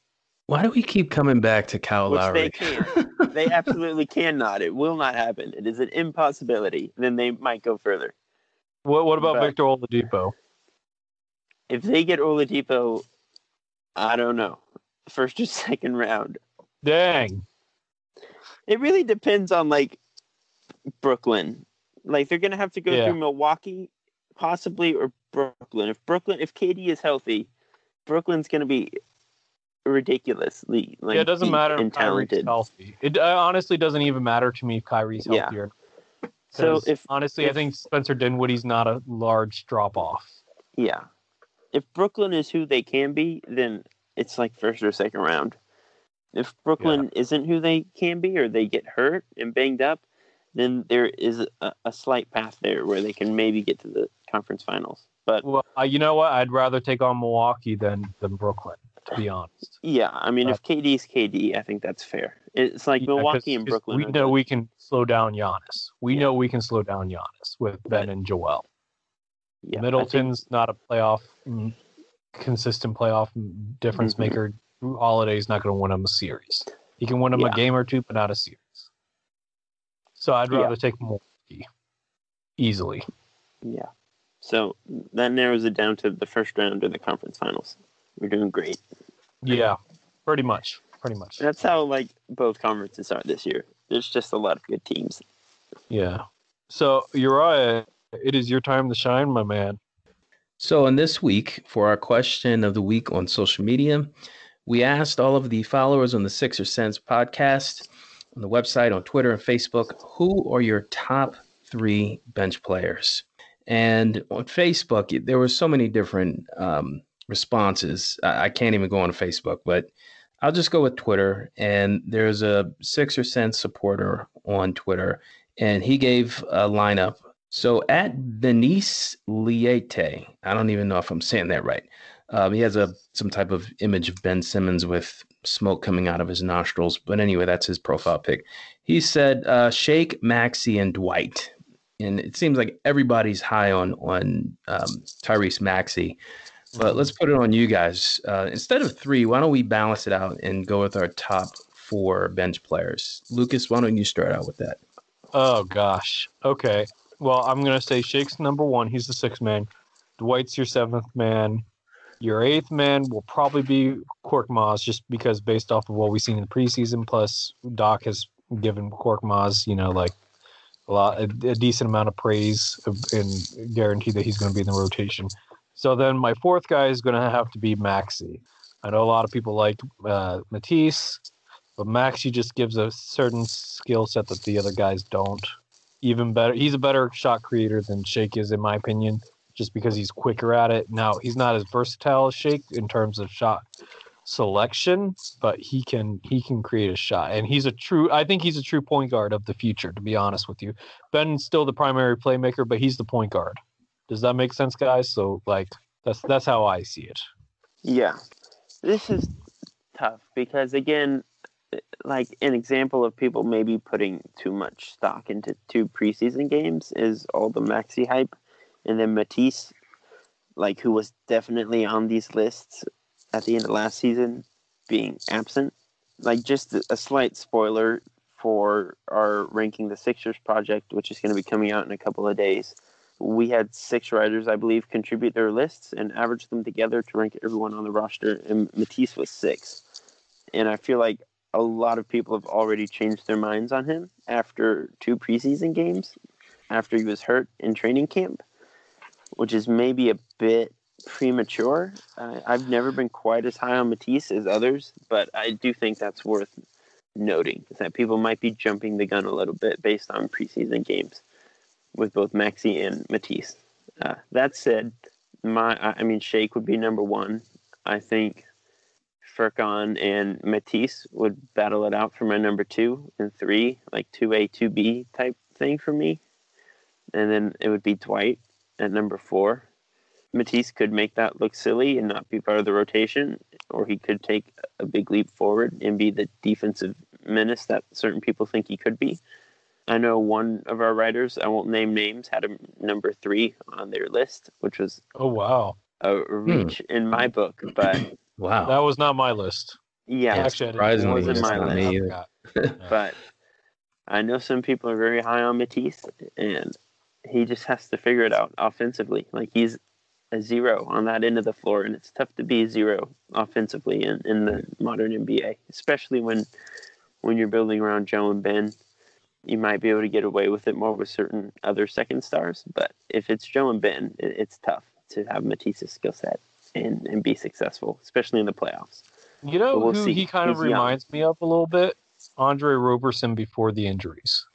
Why do we keep coming back to Kyle which Lowry? they can, they absolutely cannot. It will not happen. It is an impossibility. Then they might go further. What What about But- Victor Oladipo? If they get Oladipo, I don't know, first or second round. Dang. It really depends on like Brooklyn. Like they're gonna have to go Yeah. through Milwaukee, possibly, or Brooklyn. If Brooklyn, if KD is healthy, Brooklyn's gonna be ridiculously like yeah, it doesn't matter and if Kyrie's talented. healthy. It uh, honestly doesn't even matter to me if Kyrie's Yeah. healthy or not. If honestly, I think Spencer Dinwiddie's not a large drop off. yeah, if Brooklyn is who they can be, then it's like first or second round. If Brooklyn isn't who they can be, or they get hurt and banged up, then there is a, a slight path there where they can maybe get to the conference finals. But Well, uh, you know what? I'd rather take on Milwaukee than than Brooklyn, to be honest. yeah, I mean, if KD's KD, I think that's fair. It's like Yeah, Milwaukee and Brooklyn. We know the- we can slow down Giannis. We Yeah. know we can slow down Giannis with Ben and Joel. yeah, I think- Middleton's not a playoff mm, consistent playoff mm, difference Mhm. maker. Holiday's not going to win him a series. He can win him Yeah. a game or two, but not a series. So I'd Yeah. rather take Milwaukee easily. Yeah. So that narrows it down to the first round of the conference finals. We're doing great. Yeah, pretty much. Pretty much. That's how like both conferences are this year. There's just a lot of good teams. Yeah. So Uriah, it is your time to shine, my man. So, in this week, for our question of the week on social media, we asked all of the followers on the SixerSense podcast, on the website, on Twitter, and Facebook, who are your top three bench players? And on Facebook, there were so many different um, responses. I, I can't even go on Facebook, but I'll just go with Twitter. And there's a SixerSense supporter on Twitter, and he gave a lineup so at Venice Liete, I don't even know if I'm saying that right. Um, he has a some type of image of Ben Simmons with smoke coming out of his nostrils. But anyway, that's his profile pic. He said uh, Shake, Maxey, and Dwight. And it seems like everybody's high on on um, Tyrese Maxey. But let's put it on you guys. Uh, instead of three, why don't we balance it out and go with our top four bench players? Lucas, why don't you start out with that? Oh gosh. Okay. Well, I'm gonna say Shake's number one. He's the sixth man. Dwight's your seventh man. Your eighth man will probably be Korkmaz, just because based off of what we've seen in the preseason. Plus, Doc has given Korkmaz, you know, like a lot, a, a decent amount of praise and guarantee that he's going to be in the rotation. So then my fourth guy is going to have to be Maxey. I know a lot of people like uh, Matisse, but Maxey just gives a certain skill set that the other guys don't. Even better, he's a better shot creator than Shake is, in my opinion, just because he's quicker at it. Now he's not as versatile as Shake in terms of shot selection, but he can he can create a shot, and he's a true. I think he's a true point guard of the future. To be honest with you, Ben's still the primary playmaker, but he's the point guard. Does that make sense, guys? So like that's that's how I see it. Yeah. This is tough because again, like an example of people maybe putting too much stock into two preseason games is all the Maxey hype, and then Matisse, like who was definitely on these lists at the end of last season, being absent. Like just a slight spoiler for our ranking the Sixers project, which is going to be coming out in a couple of days. We had six writers, I believe, contribute their lists and average them together to rank everyone on the roster, and Matisse was six. And I feel like a lot of people have already changed their minds on him after two preseason games, after he was hurt in training camp, which is maybe a bit premature. Uh, I've never been quite as high on Matisse as others, but I do think that's worth noting that people might be jumping the gun a little bit based on preseason games with both Maxey and Matisse. Uh, that said, my I mean Shake would be number one. I think Furkan and Matisse would battle it out for my number two and three, like two A, two B type thing for me. And then it would be Dwight at number four. Matisse could make that look silly and not be part of the rotation, or he could take a big leap forward and be the defensive menace that certain people think he could be. I know one of our writers, I won't name names, had him number three on their list, which was Oh wow, a reach hmm. in my book. But Wow. that was not my list. yeah, Yeah, Actually, I didn't- surprisingly, wasn't my list. me I either. but I know some people are very high on Matisse, and he just has to figure it out offensively. Like he's a zero on that end of the floor, and it's tough to be a zero offensively in, in the modern NBA, especially when when you're building around Joe and Ben, you might be able to get away with it more with certain other second stars. But if it's Joe and Ben, it, it's tough to have Matisse's skill set and, and be successful, especially in the playoffs. You know we'll who see. he kind of He's young. reminds me of a little bit? Andre Roberson before the injuries.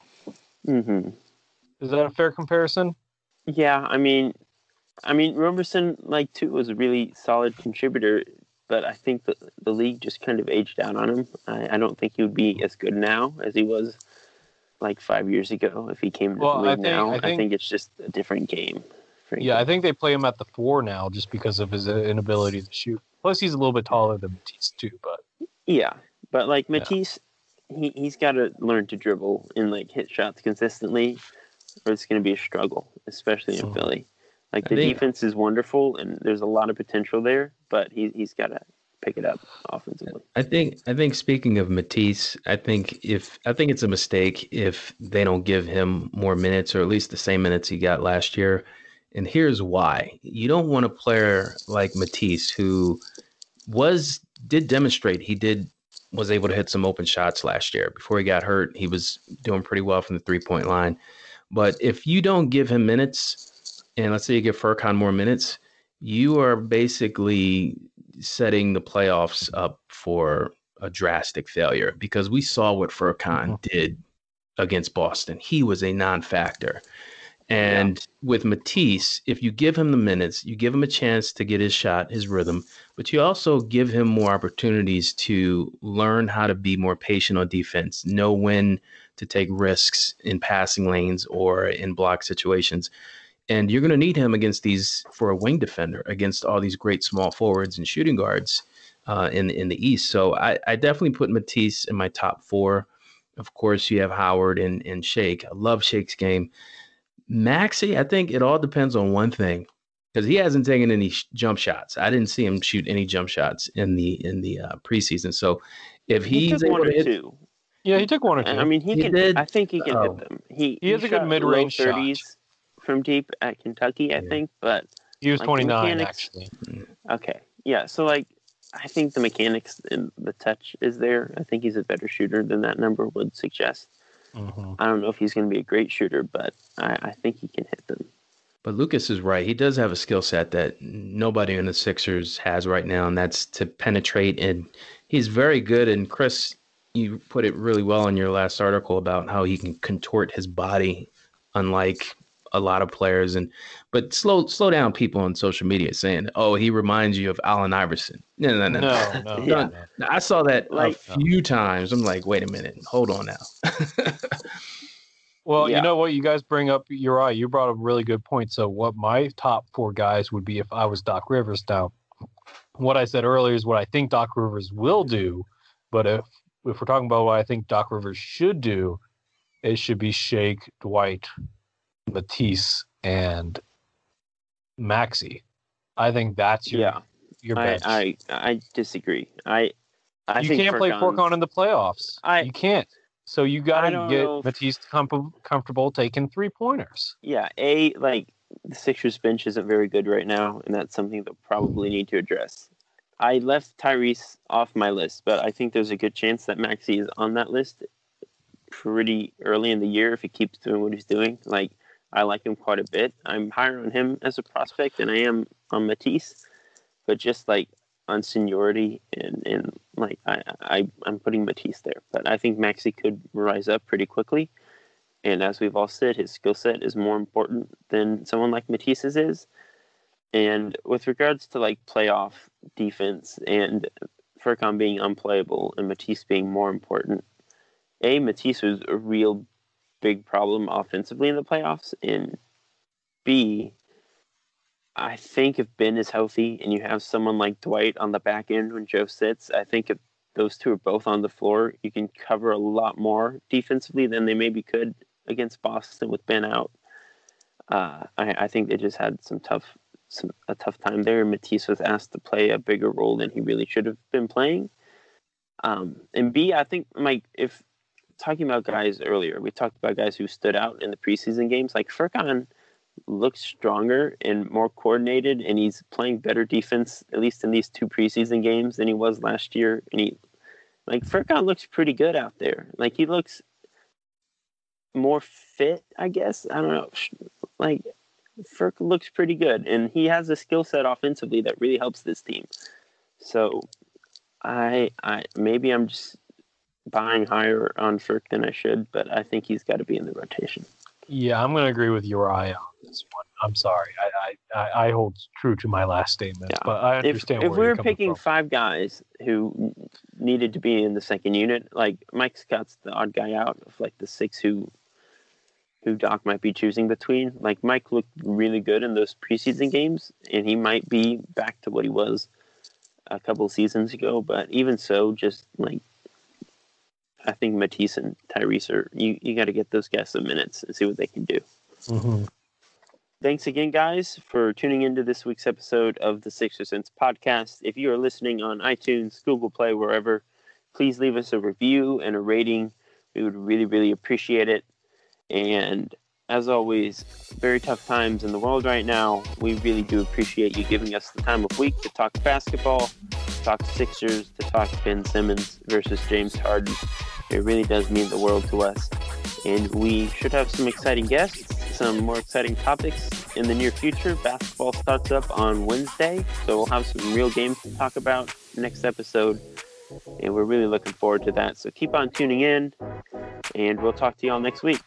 Mm-hmm. Is that a fair comparison? Yeah, I mean, I mean, Roberson, like too, was a really solid contributor, but I think the the league just kind of aged out on him. I, I don't think he would be as good now as he was like five years ago if he came to Well, the I league think- now. I I think- think, it's just a different game. frankly. Yeah, I think they play him at the four now just because of his uh, inability to shoot. Plus, he's a little bit taller than Matisse too. But Yeah, but like Yeah. Matisse, he he's got to learn to dribble and like hit shots consistently, or it's going to be a struggle, especially in. Philly. Like the defense is wonderful and there's a lot of potential there, but he he's got to pick it up offensively. I think I think speaking of Matisse, I think if I think it's a mistake if they don't give him more minutes or at least the same minutes he got last year. And here's why. You don't want a player like Matisse who was did demonstrate he did was able to hit some open shots last year. Before he got hurt, he was doing pretty well from the three-point line. But if you don't give him minutes, and let's say you give Furkan more minutes, you are basically setting the playoffs up for a drastic failure because we saw what Furkan mm-hmm. did against Boston. He was a non-factor. And with Matisse, if you give him the minutes, you give him a chance to get his shot, his rhythm, but you also give him more opportunities to learn how to be more patient on defense, know when to take risks in passing lanes or in block situations. And you're going to need him against these for a wing defender against all these great small forwards and shooting guards uh, in in the East. So I, I definitely put Matisse in my top four. Of course, you have Howard and and Shake. I love Shake's game. Maxey, I think it all depends on one thing because he hasn't taken any sh- jump shots. I didn't see him shoot any jump shots in the in the uh, preseason. So if He he's took able one to or hit, two. yeah, he took one or two. I mean, he, He can. did? I think he can Oh. hit them. He He has a good mid-range shot. Low 30s from deep at Kentucky, I Yeah. think. But he was like the 29 mechanics- actually. okay, yeah. So like, I think the mechanics and the touch is there. I think he's a better shooter than that number would suggest. Mhm. I don't know if he's going to be a great shooter, but I, I think he can hit them. But Lucas is right. He does have a skill set that nobody in the Sixers has right now, and that's to penetrate. And he's very good. And Chris, you put it really well in your last article about how he can contort his body, unlike a lot of players. And but slow slow down people on social media saying, "Oh, he reminds you of Allen Iverson." No, no, no, No, no, Yeah. no, no. I saw that Like- a few times. I'm like, wait a minute, hold on now. Well, Yeah. you know what? You guys bring up, your eye. You brought up a really good point. So, what my top four guys would be if I was Doc Rivers. Now, what I said earlier is what I think Doc Rivers will do. But if if we're talking about what I think Doc Rivers should do, it should be Shake, Dwight, Matisse, and Maxey. I think that's your Yeah, your I, bench. I I disagree. I I you can't play Furkan in the playoffs. I- you can't. So you got to get if- Matisse com- comfortable taking three pointers. Yeah, a like the Sixers bench isn't very good right now, and that's something they'll probably need to address. I left Tyrese off my list, but I think there's a good chance that Maxey is on that list pretty early in the year if he keeps doing what he's doing. Like I like him quite a bit. I'm higher on him as a prospect than I am on Matisse, but just like on seniority and, and like I, I I'm putting Matisse there. But I think Maxey could rise up pretty quickly. And as we've all said, his skill set is more important than someone like Matisse's is. And with regards to like playoff defense and Furkan being unplayable and Matisse being more important, A, Matisse was a real big problem offensively in the playoffs. And B, I think if Ben is healthy and you have someone like Dwight on the back end when Joe sits, I think if those two are both on the floor, you can cover a lot more defensively than they maybe could against Boston with Ben out. Uh, I, I think they just had some tough, some a tough time there. Matisse was asked to play a bigger role than he really should have been playing. Um, and B, I think Mike, if talking about guys earlier, we talked about guys who stood out in the preseason games. Like Furkan looks stronger and more coordinated, and he's playing better defense at least in these two preseason games than he was last year. And he Like Furkan looks pretty good out there. Like he looks more fit, I guess. I don't know. Like Furk looks pretty good, and he has a skill set offensively that really helps this team. So, I, I maybe I'm just buying higher on Furk than I should, but I think he's got to be in the rotation. Yeah, I'm going to agree with Uriah on this one. I'm sorry. I, I, I hold true to my last statement, yeah. but I understand. If, if we were picking from. five guys who needed to be in the second unit, like Mike Scott's the odd guy out of like the six who who Doc might be choosing between. Like Mike looked really good in those preseason games, and he might be back to what he was a couple seasons ago. But even so, just like I think Matisse and Tyrese are you, you got to get those guys some minutes and see what they can do. Mm-hmm. Thanks again, guys, for tuning into this week's episode of the SixerSense podcast. If you are listening on iTunes, Google Play, wherever, please leave us a review and a rating. We would really, really appreciate it. And as always, very tough times in the world right now. We really do appreciate you giving us the time of week to talk basketball, to talk Sixers, to talk Ben Simmons versus James Harden. It really does mean the world to us. And we should have some exciting guests, some more exciting topics in the near future. Basketball starts up on Wednesday, so we'll have some real games to talk about next episode. And we're really looking forward to that. So keep on tuning in, and we'll talk to you all next week.